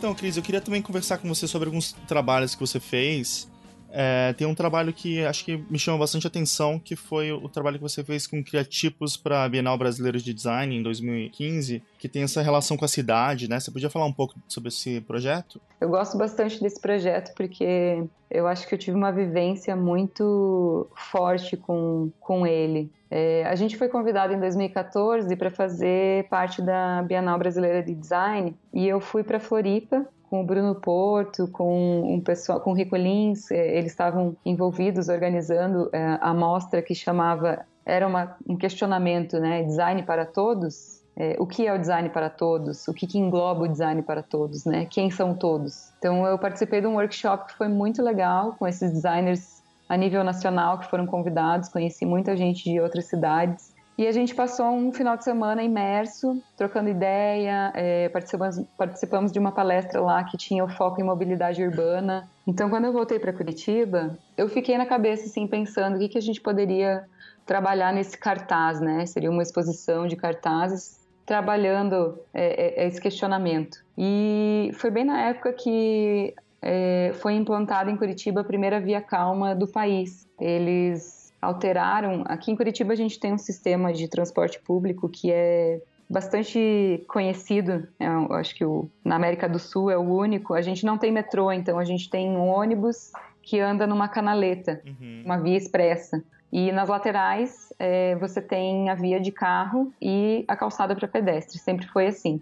Então, Cris, eu queria também conversar com você sobre alguns trabalhos que você fez. É, tem um trabalho que acho que me chama bastante atenção, que foi o trabalho que você fez com criatipos para a Bienal Brasileira de Design em 2015, que tem essa relação com a cidade, né? Você podia falar um pouco sobre esse projeto? Eu gosto bastante desse projeto porque eu acho que eu tive uma vivência muito forte com, com ele. É, a gente foi convidado em 2014 para fazer parte da Bienal Brasileira de Design e eu fui para Floripa com o Bruno Porto, com um pessoal, com o Rico Lins, é, eles estavam envolvidos organizando é, a mostra que chamava era uma, um questionamento, né, design para todos. É, o que é o design para todos? O que, que engloba o design para todos? Né? Quem são todos? Então eu participei de um workshop que foi muito legal com esses designers a nível nacional que foram convidados, conheci muita gente de outras cidades. E a gente passou um final de semana imerso, trocando ideia, é, participamos, participamos de uma palestra lá que tinha o foco em mobilidade urbana. Então, quando eu voltei para Curitiba, eu fiquei na cabeça, assim, pensando o que, que a gente poderia trabalhar nesse cartaz, né? Seria uma exposição de cartazes trabalhando é, é, esse questionamento. E foi bem na época que é, foi implantada em Curitiba a primeira via calma do país. Eles alteraram. Aqui em Curitiba a gente tem um sistema de transporte público que é bastante conhecido. É, eu acho que o, na América do Sul é o único. A gente não tem metrô, então a gente tem um ônibus que anda numa canaleta, uhum. uma via expressa. E nas laterais é, você tem a via de carro e a calçada para pedestre. Sempre foi assim.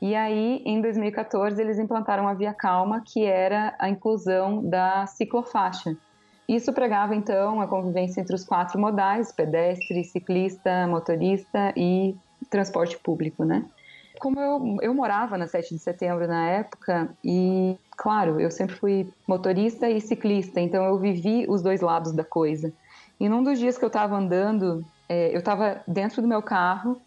E aí, em 2014, eles implantaram a Via Calma, que era a inclusão da ciclofaixa. Isso pregava, então, a convivência entre os quatro modais, pedestre, ciclista, motorista e transporte público, né? Como eu, eu morava na 7 de setembro na época, e, claro, eu sempre fui motorista e ciclista, então eu vivi os dois lados da coisa. E num dos dias que eu estava andando, é, eu estava dentro do meu carro,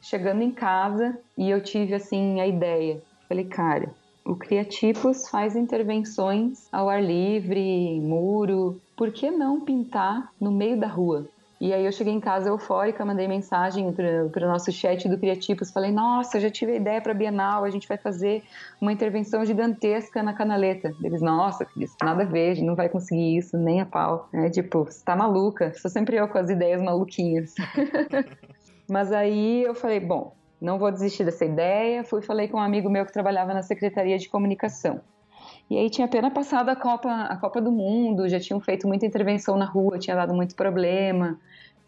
chegando em casa, e eu tive assim a ideia. Falei, cara, o Criatipos faz intervenções ao ar livre, muro, por que não pintar no meio da rua? E aí eu cheguei em casa eufórica, mandei mensagem para o nosso chat do Criatipos, falei, nossa, já tive a ideia para a Bienal, a gente vai fazer uma intervenção gigantesca na canaleta. Eles, nossa, nada a ver, não vai conseguir isso, nem a pau. É tipo, você tá maluca, sou sempre eu com as ideias maluquinhas. [LAUGHS] Mas aí eu falei, bom, não vou desistir dessa ideia, fui falei com um amigo meu que trabalhava na Secretaria de Comunicação. E aí tinha apenas passado a Copa, a Copa do Mundo, já tinham feito muita intervenção na rua, tinha dado muito problema.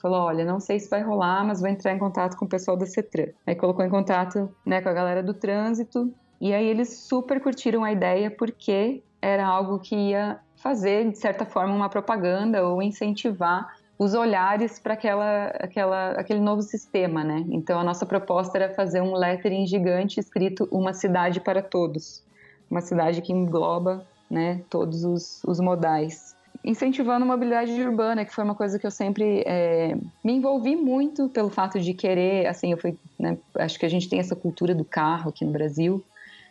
Falou, olha, não sei se vai rolar, mas vou entrar em contato com o pessoal da CETRAN. Aí colocou em contato né, com a galera do trânsito, e aí eles super curtiram a ideia porque era algo que ia fazer, de certa forma, uma propaganda ou incentivar os olhares para aquela, aquela, aquele novo sistema, né? Então a nossa proposta era fazer um lettering gigante escrito Uma Cidade para Todos uma cidade que engloba né, todos os, os modais. Incentivando a mobilidade urbana, que foi uma coisa que eu sempre é, me envolvi muito pelo fato de querer, assim, eu fui, né, acho que a gente tem essa cultura do carro aqui no Brasil,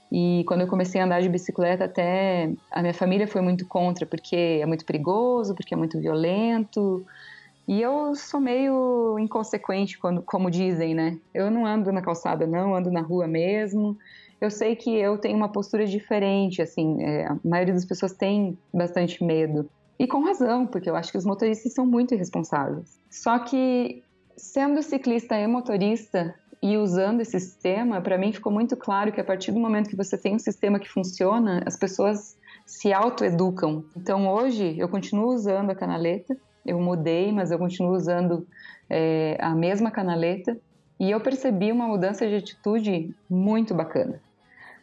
e quando eu comecei a andar de bicicleta, até a minha família foi muito contra, porque é muito perigoso, porque é muito violento. E eu sou meio inconsequente, quando, como dizem, né? Eu não ando na calçada, não, ando na rua mesmo eu sei que eu tenho uma postura diferente, assim, é, a maioria das pessoas tem bastante medo. E com razão, porque eu acho que os motoristas são muito irresponsáveis. Só que, sendo ciclista e motorista e usando esse sistema, para mim ficou muito claro que a partir do momento que você tem um sistema que funciona, as pessoas se autoeducam. Então, hoje, eu continuo usando a canaleta, eu mudei, mas eu continuo usando é, a mesma canaleta, e eu percebi uma mudança de atitude muito bacana.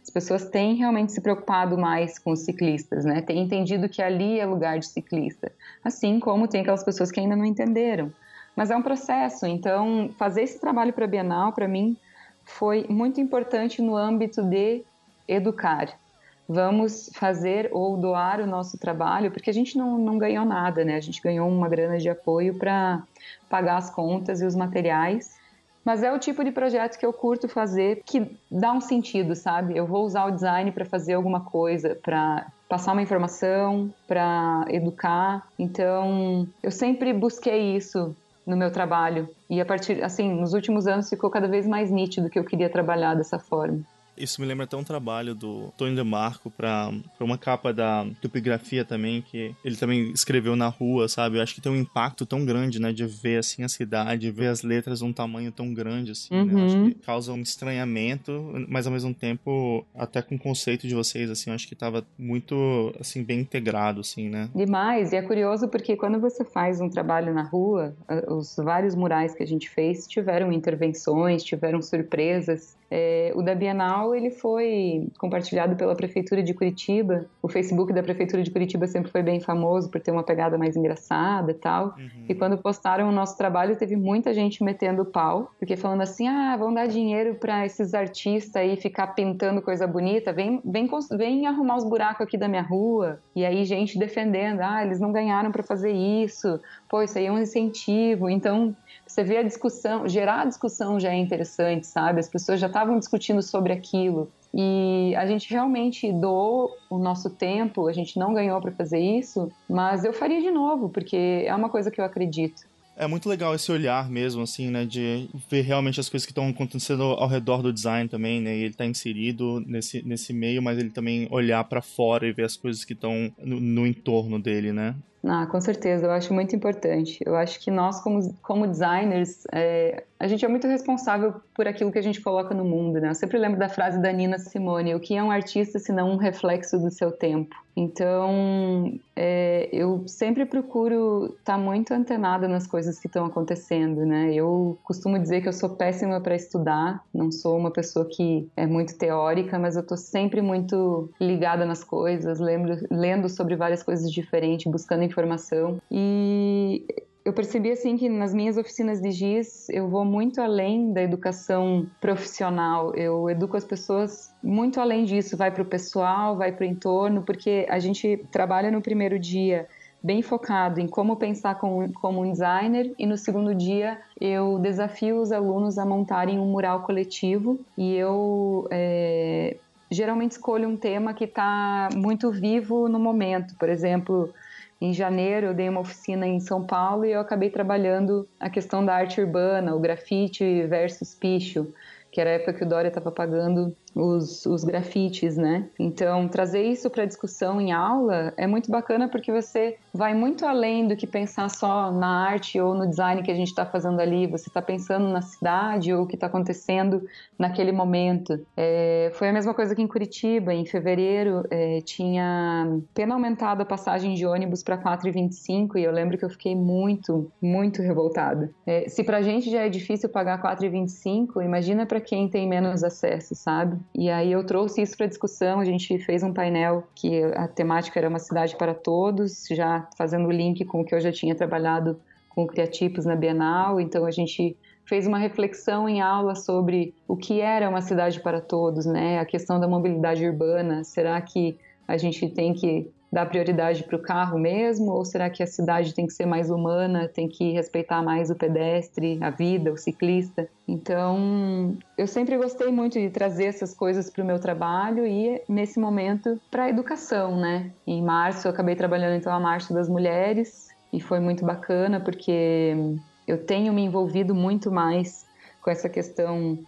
As pessoas têm realmente se preocupado mais com os ciclistas, né? Têm entendido que ali é lugar de ciclista. Assim como tem aquelas pessoas que ainda não entenderam. Mas é um processo, então fazer esse trabalho para a Bienal, para mim, foi muito importante no âmbito de educar. Vamos fazer ou doar o nosso trabalho, porque a gente não, não ganhou nada, né? A gente ganhou uma grana de apoio para pagar as contas e os materiais mas é o tipo de projeto que eu curto fazer que dá um sentido, sabe? Eu vou usar o design para fazer alguma coisa, para passar uma informação, para educar. Então, eu sempre busquei isso no meu trabalho. E a partir, assim, nos últimos anos ficou cada vez mais nítido que eu queria trabalhar dessa forma. Isso me lembra até um trabalho do Tony DeMarco para uma capa da Tupigrafia também, que ele também escreveu na rua, sabe? Eu acho que tem um impacto tão grande, né? De ver, assim, a cidade, ver as letras um tamanho tão grande, assim, uhum. né? Eu acho uhum. que causa um estranhamento, mas ao mesmo tempo, até com o conceito de vocês, assim, eu acho que tava muito, assim, bem integrado, assim, né? Demais, e é curioso porque quando você faz um trabalho na rua, os vários murais que a gente fez tiveram intervenções, tiveram surpresas, é, o da Bienal ele foi compartilhado pela prefeitura de Curitiba. O Facebook da prefeitura de Curitiba sempre foi bem famoso por ter uma pegada mais engraçada e tal. Uhum. E quando postaram o nosso trabalho, teve muita gente metendo pau, porque falando assim: "Ah, vão dar dinheiro para esses artistas aí ficar pintando coisa bonita, vem, vem, vem arrumar os buracos aqui da minha rua". E aí gente defendendo: "Ah, eles não ganharam para fazer isso. Pô, isso aí é um incentivo". Então, você vê a discussão, gerar a discussão já é interessante, sabe? As pessoas já estavam discutindo sobre aquilo. E a gente realmente doou o nosso tempo, a gente não ganhou para fazer isso, mas eu faria de novo, porque é uma coisa que eu acredito. É muito legal esse olhar mesmo, assim, né? De ver realmente as coisas que estão acontecendo ao redor do design também, né? E ele tá inserido nesse, nesse meio, mas ele também olhar para fora e ver as coisas que estão no, no entorno dele, né? Ah, com certeza, eu acho muito importante. Eu acho que nós, como, como designers, é, a gente é muito responsável por aquilo que a gente coloca no mundo, né? Eu sempre lembro da frase da Nina Simone: o que é um artista se não um reflexo do seu tempo? Então, é, eu sempre procuro estar tá muito antenada nas coisas que estão acontecendo, né? Eu costumo dizer que eu sou péssima para estudar, não sou uma pessoa que é muito teórica, mas eu estou sempre muito ligada nas coisas, lembro, lendo sobre várias coisas diferentes, buscando informação. E eu percebi assim que nas minhas oficinas de GIS eu vou muito além da educação profissional. Eu educo as pessoas muito além disso, vai para o pessoal, vai para o entorno, porque a gente trabalha no primeiro dia bem focado em como pensar como, como um designer e no segundo dia eu desafio os alunos a montarem um mural coletivo e eu é, geralmente escolho um tema que está muito vivo no momento, por exemplo em janeiro, eu dei uma oficina em São Paulo e eu acabei trabalhando a questão da arte urbana, o grafite versus picho, que era a época que o Dória estava pagando os, os grafites, né? Então, trazer isso para discussão em aula é muito bacana porque você vai muito além do que pensar só na arte ou no design que a gente está fazendo ali. Você está pensando na cidade ou o que está acontecendo naquele momento. É, foi a mesma coisa que em Curitiba, em fevereiro, é, tinha pena aumentada a passagem de ônibus para 4,25 e eu lembro que eu fiquei muito, muito revoltada. É, se para a gente já é difícil pagar 4,25, imagina para quem tem menos acesso, sabe? E aí eu trouxe isso para discussão. A gente fez um painel que a temática era uma cidade para todos, já fazendo o link com o que eu já tinha trabalhado com criatipos na Bienal. Então a gente fez uma reflexão em aula sobre o que era uma cidade para todos, né? A questão da mobilidade urbana. Será que a gente tem que dar prioridade para o carro mesmo? Ou será que a cidade tem que ser mais humana, tem que respeitar mais o pedestre, a vida, o ciclista? Então, eu sempre gostei muito de trazer essas coisas para o meu trabalho e, nesse momento, para a educação, né? Em março, eu acabei trabalhando então a Marcha das Mulheres e foi muito bacana porque eu tenho me envolvido muito mais com essa questão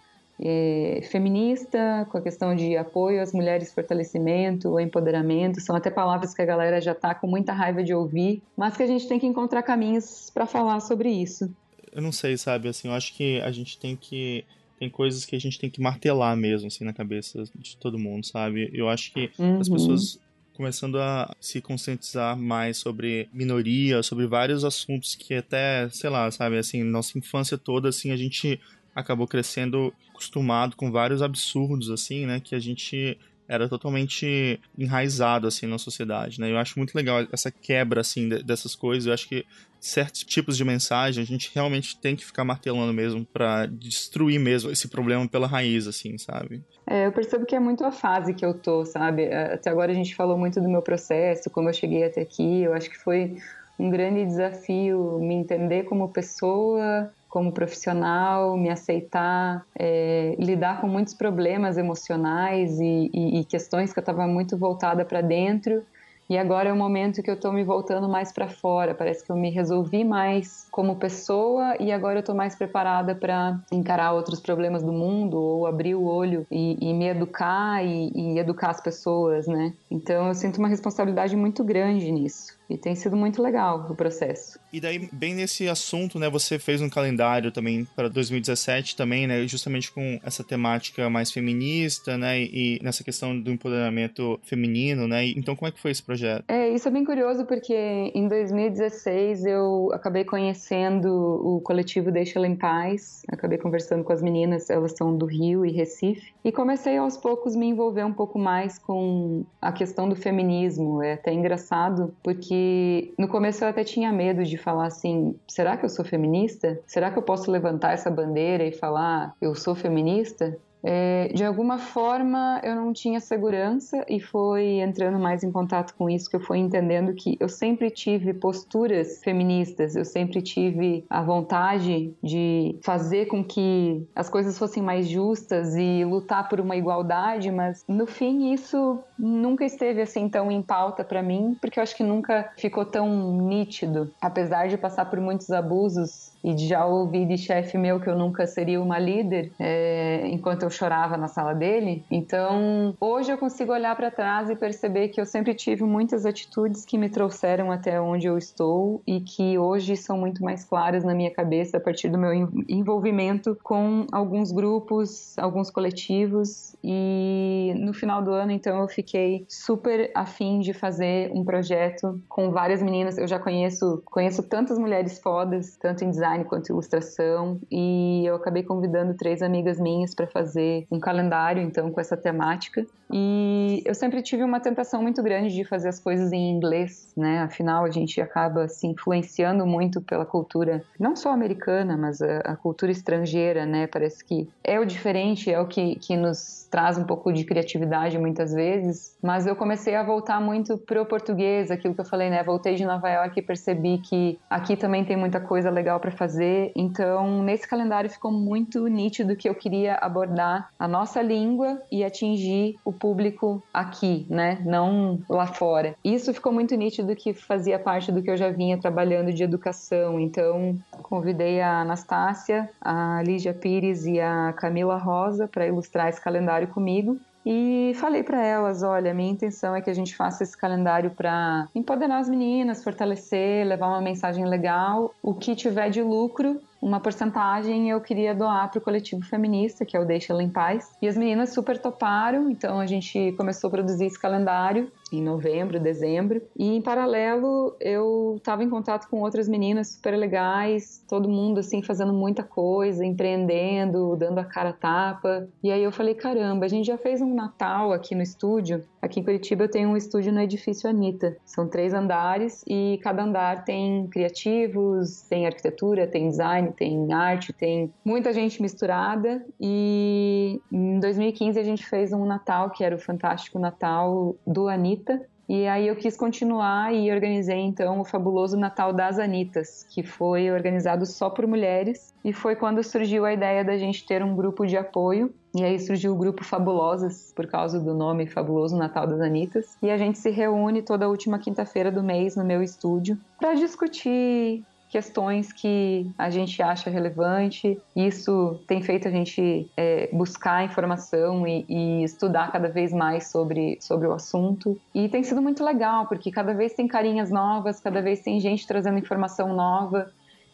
é, feminista, com a questão de apoio às mulheres, fortalecimento, empoderamento, são até palavras que a galera já está com muita raiva de ouvir, mas que a gente tem que encontrar caminhos para falar sobre isso. Eu não sei, sabe, assim, eu acho que a gente tem que tem coisas que a gente tem que martelar mesmo, assim, na cabeça de todo mundo, sabe? Eu acho que uhum. as pessoas começando a se conscientizar mais sobre minoria, sobre vários assuntos que até, sei lá, sabe, assim, nossa infância toda, assim, a gente acabou crescendo acostumado com vários absurdos, assim, né? Que a gente era totalmente enraizado, assim, na sociedade, né? Eu acho muito legal essa quebra, assim, dessas coisas. Eu acho que certos tipos de mensagem a gente realmente tem que ficar martelando mesmo para destruir mesmo esse problema pela raiz, assim, sabe? É, eu percebo que é muito a fase que eu tô, sabe? É, até agora a gente falou muito do meu processo, como eu cheguei até aqui. Eu acho que foi um grande desafio me entender como pessoa, como profissional, me aceitar, é, lidar com muitos problemas emocionais e, e, e questões que eu estava muito voltada para dentro e agora é o momento que eu estou me voltando mais para fora. Parece que eu me resolvi mais como pessoa e agora eu estou mais preparada para encarar outros problemas do mundo ou abrir o olho e, e me educar e, e educar as pessoas, né? Então eu sinto uma responsabilidade muito grande nisso. E tem sido muito legal o processo. E daí, bem nesse assunto, né, você fez um calendário também para 2017 também, né, justamente com essa temática mais feminista, né, e nessa questão do empoderamento feminino, né, então como é que foi esse projeto? É, isso é bem curioso porque em 2016 eu acabei conhecendo o coletivo Deixa Ela em Paz, acabei conversando com as meninas, elas são do Rio e Recife, e comecei aos poucos me envolver um pouco mais com a questão do feminismo, é até engraçado porque que no começo eu até tinha medo de falar assim: será que eu sou feminista? Será que eu posso levantar essa bandeira e falar eu sou feminista? é, de alguma forma eu não tinha segurança e foi entrando mais em contato com isso que eu fui entendendo que eu sempre tive posturas feministas, eu sempre tive a vontade de fazer com que as coisas fossem mais justas e lutar por uma igualdade, mas no fim isso nunca esteve assim tão em pauta para mim, porque eu acho que nunca ficou tão nítido, apesar de passar por muitos abusos e de já ouvir de chefe meu que eu nunca seria uma líder é, enquanto eu chorava na sala dele. Então, hoje eu consigo olhar para trás e perceber que eu sempre tive muitas atitudes que me trouxeram até onde eu estou e que hoje são muito mais claras na minha cabeça a partir do meu envolvimento com alguns grupos, alguns coletivos e no final do ano, então, eu fiquei super afim de fazer um projeto com várias meninas. Eu já conheço, conheço tantas mulheres fodas, tanto em design quanto ilustração e eu acabei convidando três amigas minhas para fazer um calendário então com essa temática e eu sempre tive uma tentação muito grande de fazer as coisas em inglês, né? Afinal, a gente acaba se influenciando muito pela cultura, não só americana, mas a, a cultura estrangeira, né? Parece que é o diferente, é o que, que nos traz um pouco de criatividade muitas vezes. Mas eu comecei a voltar muito pro português, aquilo que eu falei, né? Voltei de Nova York e percebi que aqui também tem muita coisa legal para fazer. Então, nesse calendário ficou muito nítido que eu queria abordar a nossa língua e atingir o público aqui, né? Não lá fora. Isso ficou muito nítido que fazia parte do que eu já vinha trabalhando de educação. Então, convidei a Anastácia, a Lígia Pires e a Camila Rosa para ilustrar esse calendário comigo. E falei para elas, olha, minha intenção é que a gente faça esse calendário para empoderar as meninas, fortalecer, levar uma mensagem legal. O que tiver de lucro, uma porcentagem eu queria doar para o coletivo feminista, que é o Deixa Ela em Paz. E as meninas super toparam, então a gente começou a produzir esse calendário em novembro, dezembro. E em paralelo, eu estava em contato com outras meninas super legais, todo mundo assim fazendo muita coisa, empreendendo, dando a cara a tapa. E aí eu falei, caramba, a gente já fez um Natal aqui no estúdio. Aqui em Curitiba eu tenho um estúdio no edifício Anitta. São três andares e cada andar tem criativos, tem arquitetura, tem design, tem arte, tem muita gente misturada. E em 2015 a gente fez um Natal que era o fantástico Natal do Anitta Anitta. E aí eu quis continuar e organizei então o fabuloso Natal das Anitas, que foi organizado só por mulheres. E foi quando surgiu a ideia da gente ter um grupo de apoio. E aí surgiu o grupo Fabulosas, por causa do nome Fabuloso Natal das Anitas. E a gente se reúne toda última quinta-feira do mês no meu estúdio para discutir questões que a gente acha relevante. Isso tem feito a gente é, buscar informação e, e, estudar cada vez mais sobre, sobre o assunto. E tem sido muito legal, porque cada vez tem carinhas novas, cada vez tem gente trazendo informação nova.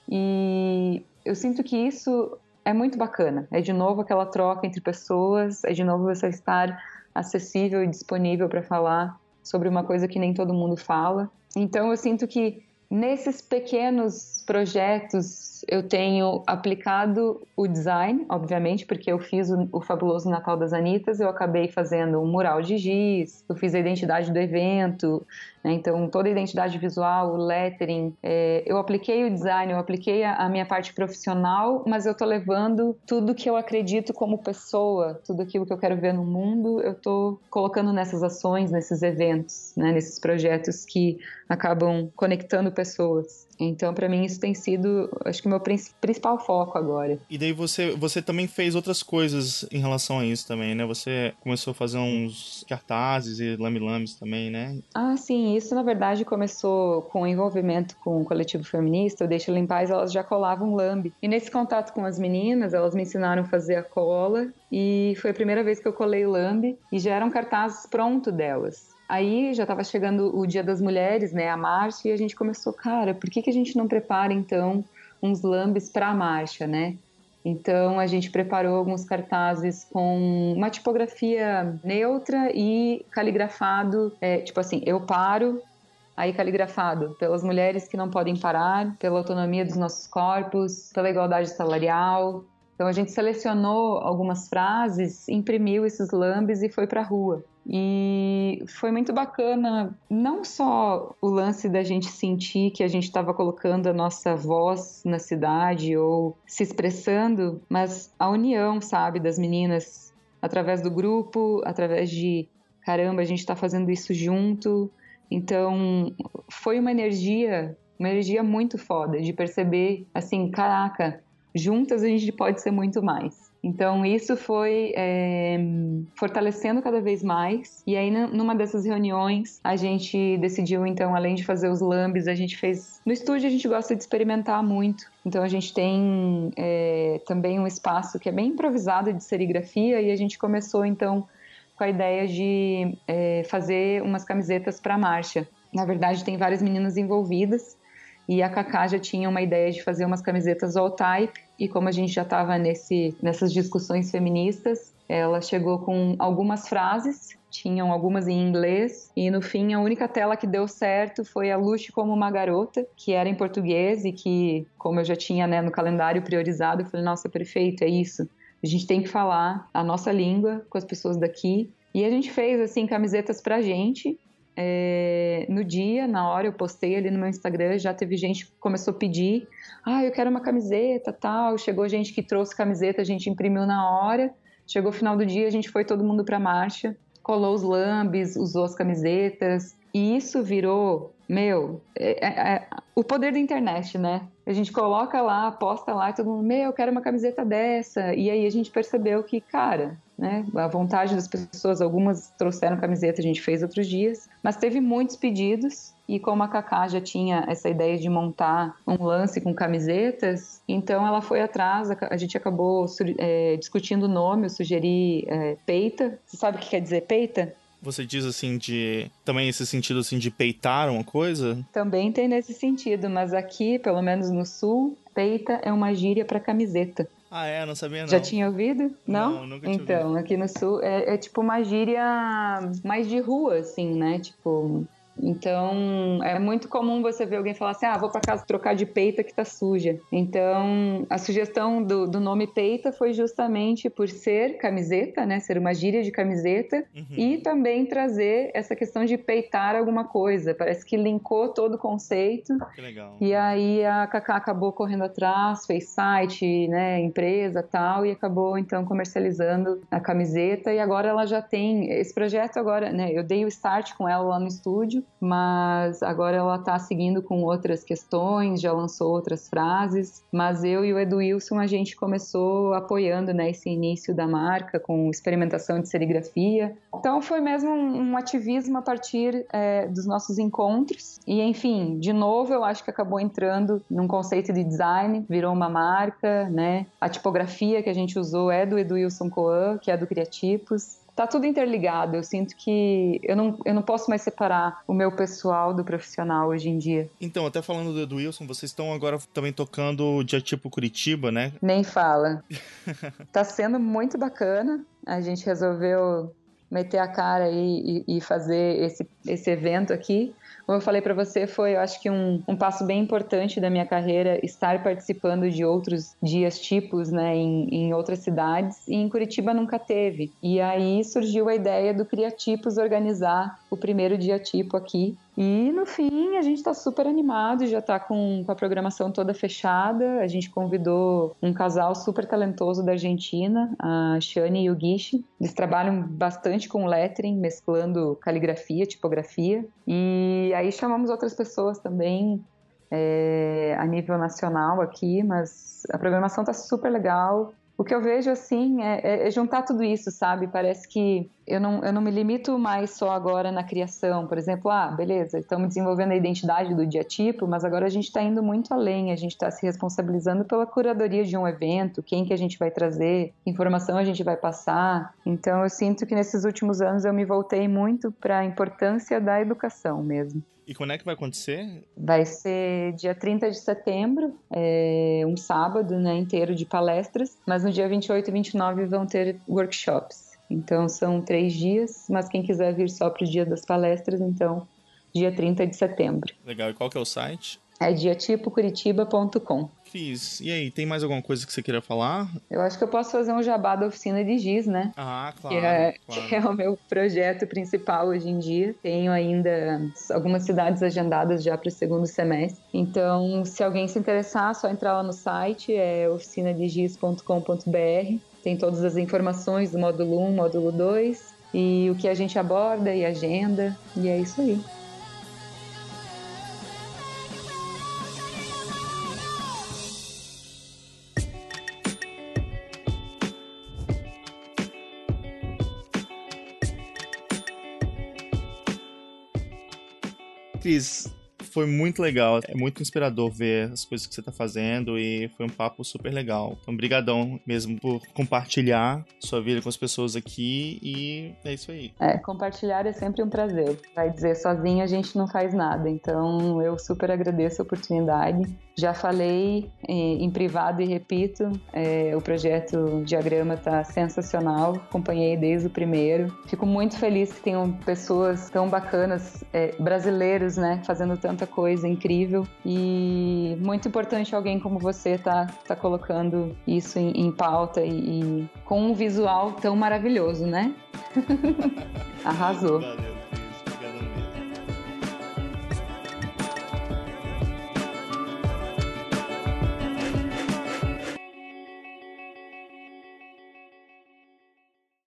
E eu sinto que isso é muito bacana. É de novo aquela troca entre pessoas, é de novo você estar acessível e disponível para falar sobre uma coisa que nem todo mundo fala. Então eu sinto que Nesses pequenos projetos, eu tenho aplicado o design, obviamente, porque eu fiz o, o, Fabuloso Natal das Anitas, eu acabei fazendo um mural de giz, eu fiz a identidade do evento, né? então toda a identidade visual, o lettering, é, eu apliquei o design, eu apliquei a, a minha parte profissional, mas eu tô levando tudo que eu acredito como pessoa, tudo aquilo que eu quero ver no mundo, eu tô colocando nessas ações, nesses eventos, né? nesses projetos que acabam conectando pessoas. Então, para mim, isso tem sido, acho que, o meu principal foco agora. E daí você, você também fez outras coisas em relação a isso também, né? Você começou a fazer uns cartazes e lame-lames também, né? Ah, sim. Isso, na verdade, começou com o envolvimento com o coletivo feminista. O Deixa Ela Paz, elas já colavam lambe. E nesse contato com as meninas, elas me ensinaram a fazer a cola. E foi a primeira vez que eu colei lambe. E já eram cartazes pronto delas. Aí já estava chegando o Dia das Mulheres, né, a marcha, e a gente começou, cara, por que, que a gente não prepara então uns lambes para a marcha, né? Então a gente preparou alguns cartazes com uma tipografia neutra e caligrafado, é, tipo assim, eu paro, aí caligrafado pelas mulheres que não podem parar, pela autonomia dos nossos corpos, pela igualdade salarial. Então a gente selecionou algumas frases, imprimiu esses lambes e foi para a rua. E foi muito bacana, não só o lance da gente sentir que a gente estava colocando a nossa voz na cidade ou se expressando, mas a união, sabe, das meninas através do grupo, através de caramba, a gente está fazendo isso junto. Então, foi uma energia, uma energia muito foda de perceber assim, caraca, juntas a gente pode ser muito mais. Então, isso foi é, fortalecendo cada vez mais. E aí, numa dessas reuniões, a gente decidiu, então, além de fazer os lambes, a gente fez. No estúdio, a gente gosta de experimentar muito. Então, a gente tem é, também um espaço que é bem improvisado de serigrafia. E a gente começou, então, com a ideia de é, fazer umas camisetas para marcha. Na verdade, tem várias meninas envolvidas. E a Kaká já tinha uma ideia de fazer umas camisetas all type e como a gente já estava nessas discussões feministas, ela chegou com algumas frases, tinham algumas em inglês, e no fim a única tela que deu certo foi a Luxe como uma garota, que era em português e que, como eu já tinha né, no calendário priorizado, eu falei, nossa, perfeito, é isso. A gente tem que falar a nossa língua com as pessoas daqui. E a gente fez, assim, camisetas pra gente, é, no dia, na hora, eu postei ali no meu Instagram, já teve gente que começou a pedir, ah, eu quero uma camiseta, tal. Chegou gente que trouxe camiseta, a gente imprimiu na hora. Chegou o final do dia, a gente foi todo mundo para marcha, colou os lambes, usou as camisetas, e isso virou, meu, é, é, é, o poder da internet, né? A gente coloca lá, posta lá, e todo mundo, meu, eu quero uma camiseta dessa. E aí a gente percebeu que, cara, né? A vontade das pessoas, algumas trouxeram camiseta, a gente fez outros dias, mas teve muitos pedidos e como a Kaká já tinha essa ideia de montar um lance com camisetas, então ela foi atrás, a gente acabou é, discutindo o nome, eu sugeri é, peita. Você sabe o que quer dizer peita? Você diz assim de. Também esse sentido assim de peitar uma coisa? Também tem nesse sentido, mas aqui, pelo menos no sul, peita é uma gíria para camiseta. Ah, é? Não sabia não. Já tinha ouvido? Não? Não, nunca tinha Então, ouvido. aqui no sul é, é tipo uma gíria mais de rua, assim, né? Tipo, então, é muito comum você ver alguém falar assim: ah, vou para casa trocar de peita que tá suja. Então, a sugestão do, do, nome peita foi justamente por ser camiseta, né? Ser uma gíria de camiseta uhum. e também trazer essa questão de peitar alguma coisa. Parece que linkou todo o conceito. Que legal. E aí a Kaká acabou correndo atrás, fez site, né? Empresa tal, e acabou então comercializando a camiseta. E agora ela já tem esse projeto. Agora, né? Eu dei o start com ela lá no estúdio mas agora ela está seguindo com outras questões, já lançou outras frases. Mas eu e o Edu Wilson, a gente começou apoiando né, esse início da marca com experimentação de serigrafia. Então foi mesmo um, um ativismo a partir é, dos nossos encontros. E enfim, de novo, eu acho que acabou entrando num conceito de design, virou uma marca, né? A tipografia que a gente usou é do Edu Wilson Coan, que é do Criatipos tá tudo interligado. Eu sinto que eu não, eu não posso mais separar o meu pessoal do profissional hoje em dia. Então, até falando do Edu Wilson, vocês estão agora também tocando o Dia Tipo Curitiba, né? Nem fala. [LAUGHS] tá sendo muito bacana. A gente resolveu meter a cara e, e, fazer esse, esse evento aqui. Como eu falei para você, foi, eu acho que um, um, passo bem importante da minha carreira estar participando de outros dias tipos, né, em, em outras cidades. E em Curitiba nunca teve. E aí surgiu a ideia do Criatipos organizar o primeiro dia tipo aqui. E no fim a gente está super animado, já está com, com, a programação toda fechada. A gente convidou um casal super talentoso da Argentina, a Shani e o Gishi. Eles trabalham bastante com lettering, mesclando caligrafia, tipografia. E aí chamamos outras pessoas também é, a nível nacional aqui, mas a programação está super legal o que eu vejo assim é, é, é, juntar tudo isso, sabe? Parece que eu não, eu não me limito mais só agora na criação. Por exemplo, ah, beleza, estamos desenvolvendo a identidade do dia tipo, mas agora a gente está indo muito além, a gente está se responsabilizando pela curadoria de um evento, quem que a gente vai trazer, informação a gente vai passar. Então eu sinto que nesses últimos anos eu me voltei muito para a importância da educação mesmo. E quando é que vai acontecer? Vai ser dia 30 de setembro, é um sábado né, inteiro de palestras, mas no dia 28 e 29 vão ter workshops. Então são três dias, mas quem quiser vir só para o dia das palestras, então dia 30 de setembro. Legal, e qual que é o site? É diatipocuritiba.com. Cris, e aí, tem mais alguma coisa que você queira falar? Eu acho que eu posso fazer um jabá da oficina de giz, né? Ah, claro. Que é, claro. Que é o meu projeto principal hoje em dia. Tenho ainda algumas cidades agendadas já para o segundo semestre. Então, se alguém se interessar, é só entrar lá no site, é oficinadegiz.com.br tem todas as informações do módulo 1, módulo 2 e o que a gente aborda e agenda, e é isso aí. Cris, foi muito legal. É muito inspirador ver as coisas que você tá fazendo e foi um papo super legal. Então, brigadão mesmo por compartilhar sua vida com as pessoas aqui e é isso aí. É, compartilhar é sempre um prazer. Vai dizer sozinho a gente não faz nada. Então, eu super agradeço a oportunidade. Já falei em, em privado e repito, é, o projeto Diagrama está sensacional, acompanhei desde o primeiro. Fico muito feliz que tenham pessoas tão bacanas, é, brasileiros, né, fazendo tanta coisa incrível. E muito importante alguém como você tá, tá colocando isso em, em pauta e, e com um visual tão maravilhoso, né? [LAUGHS] Arrasou. Valeu.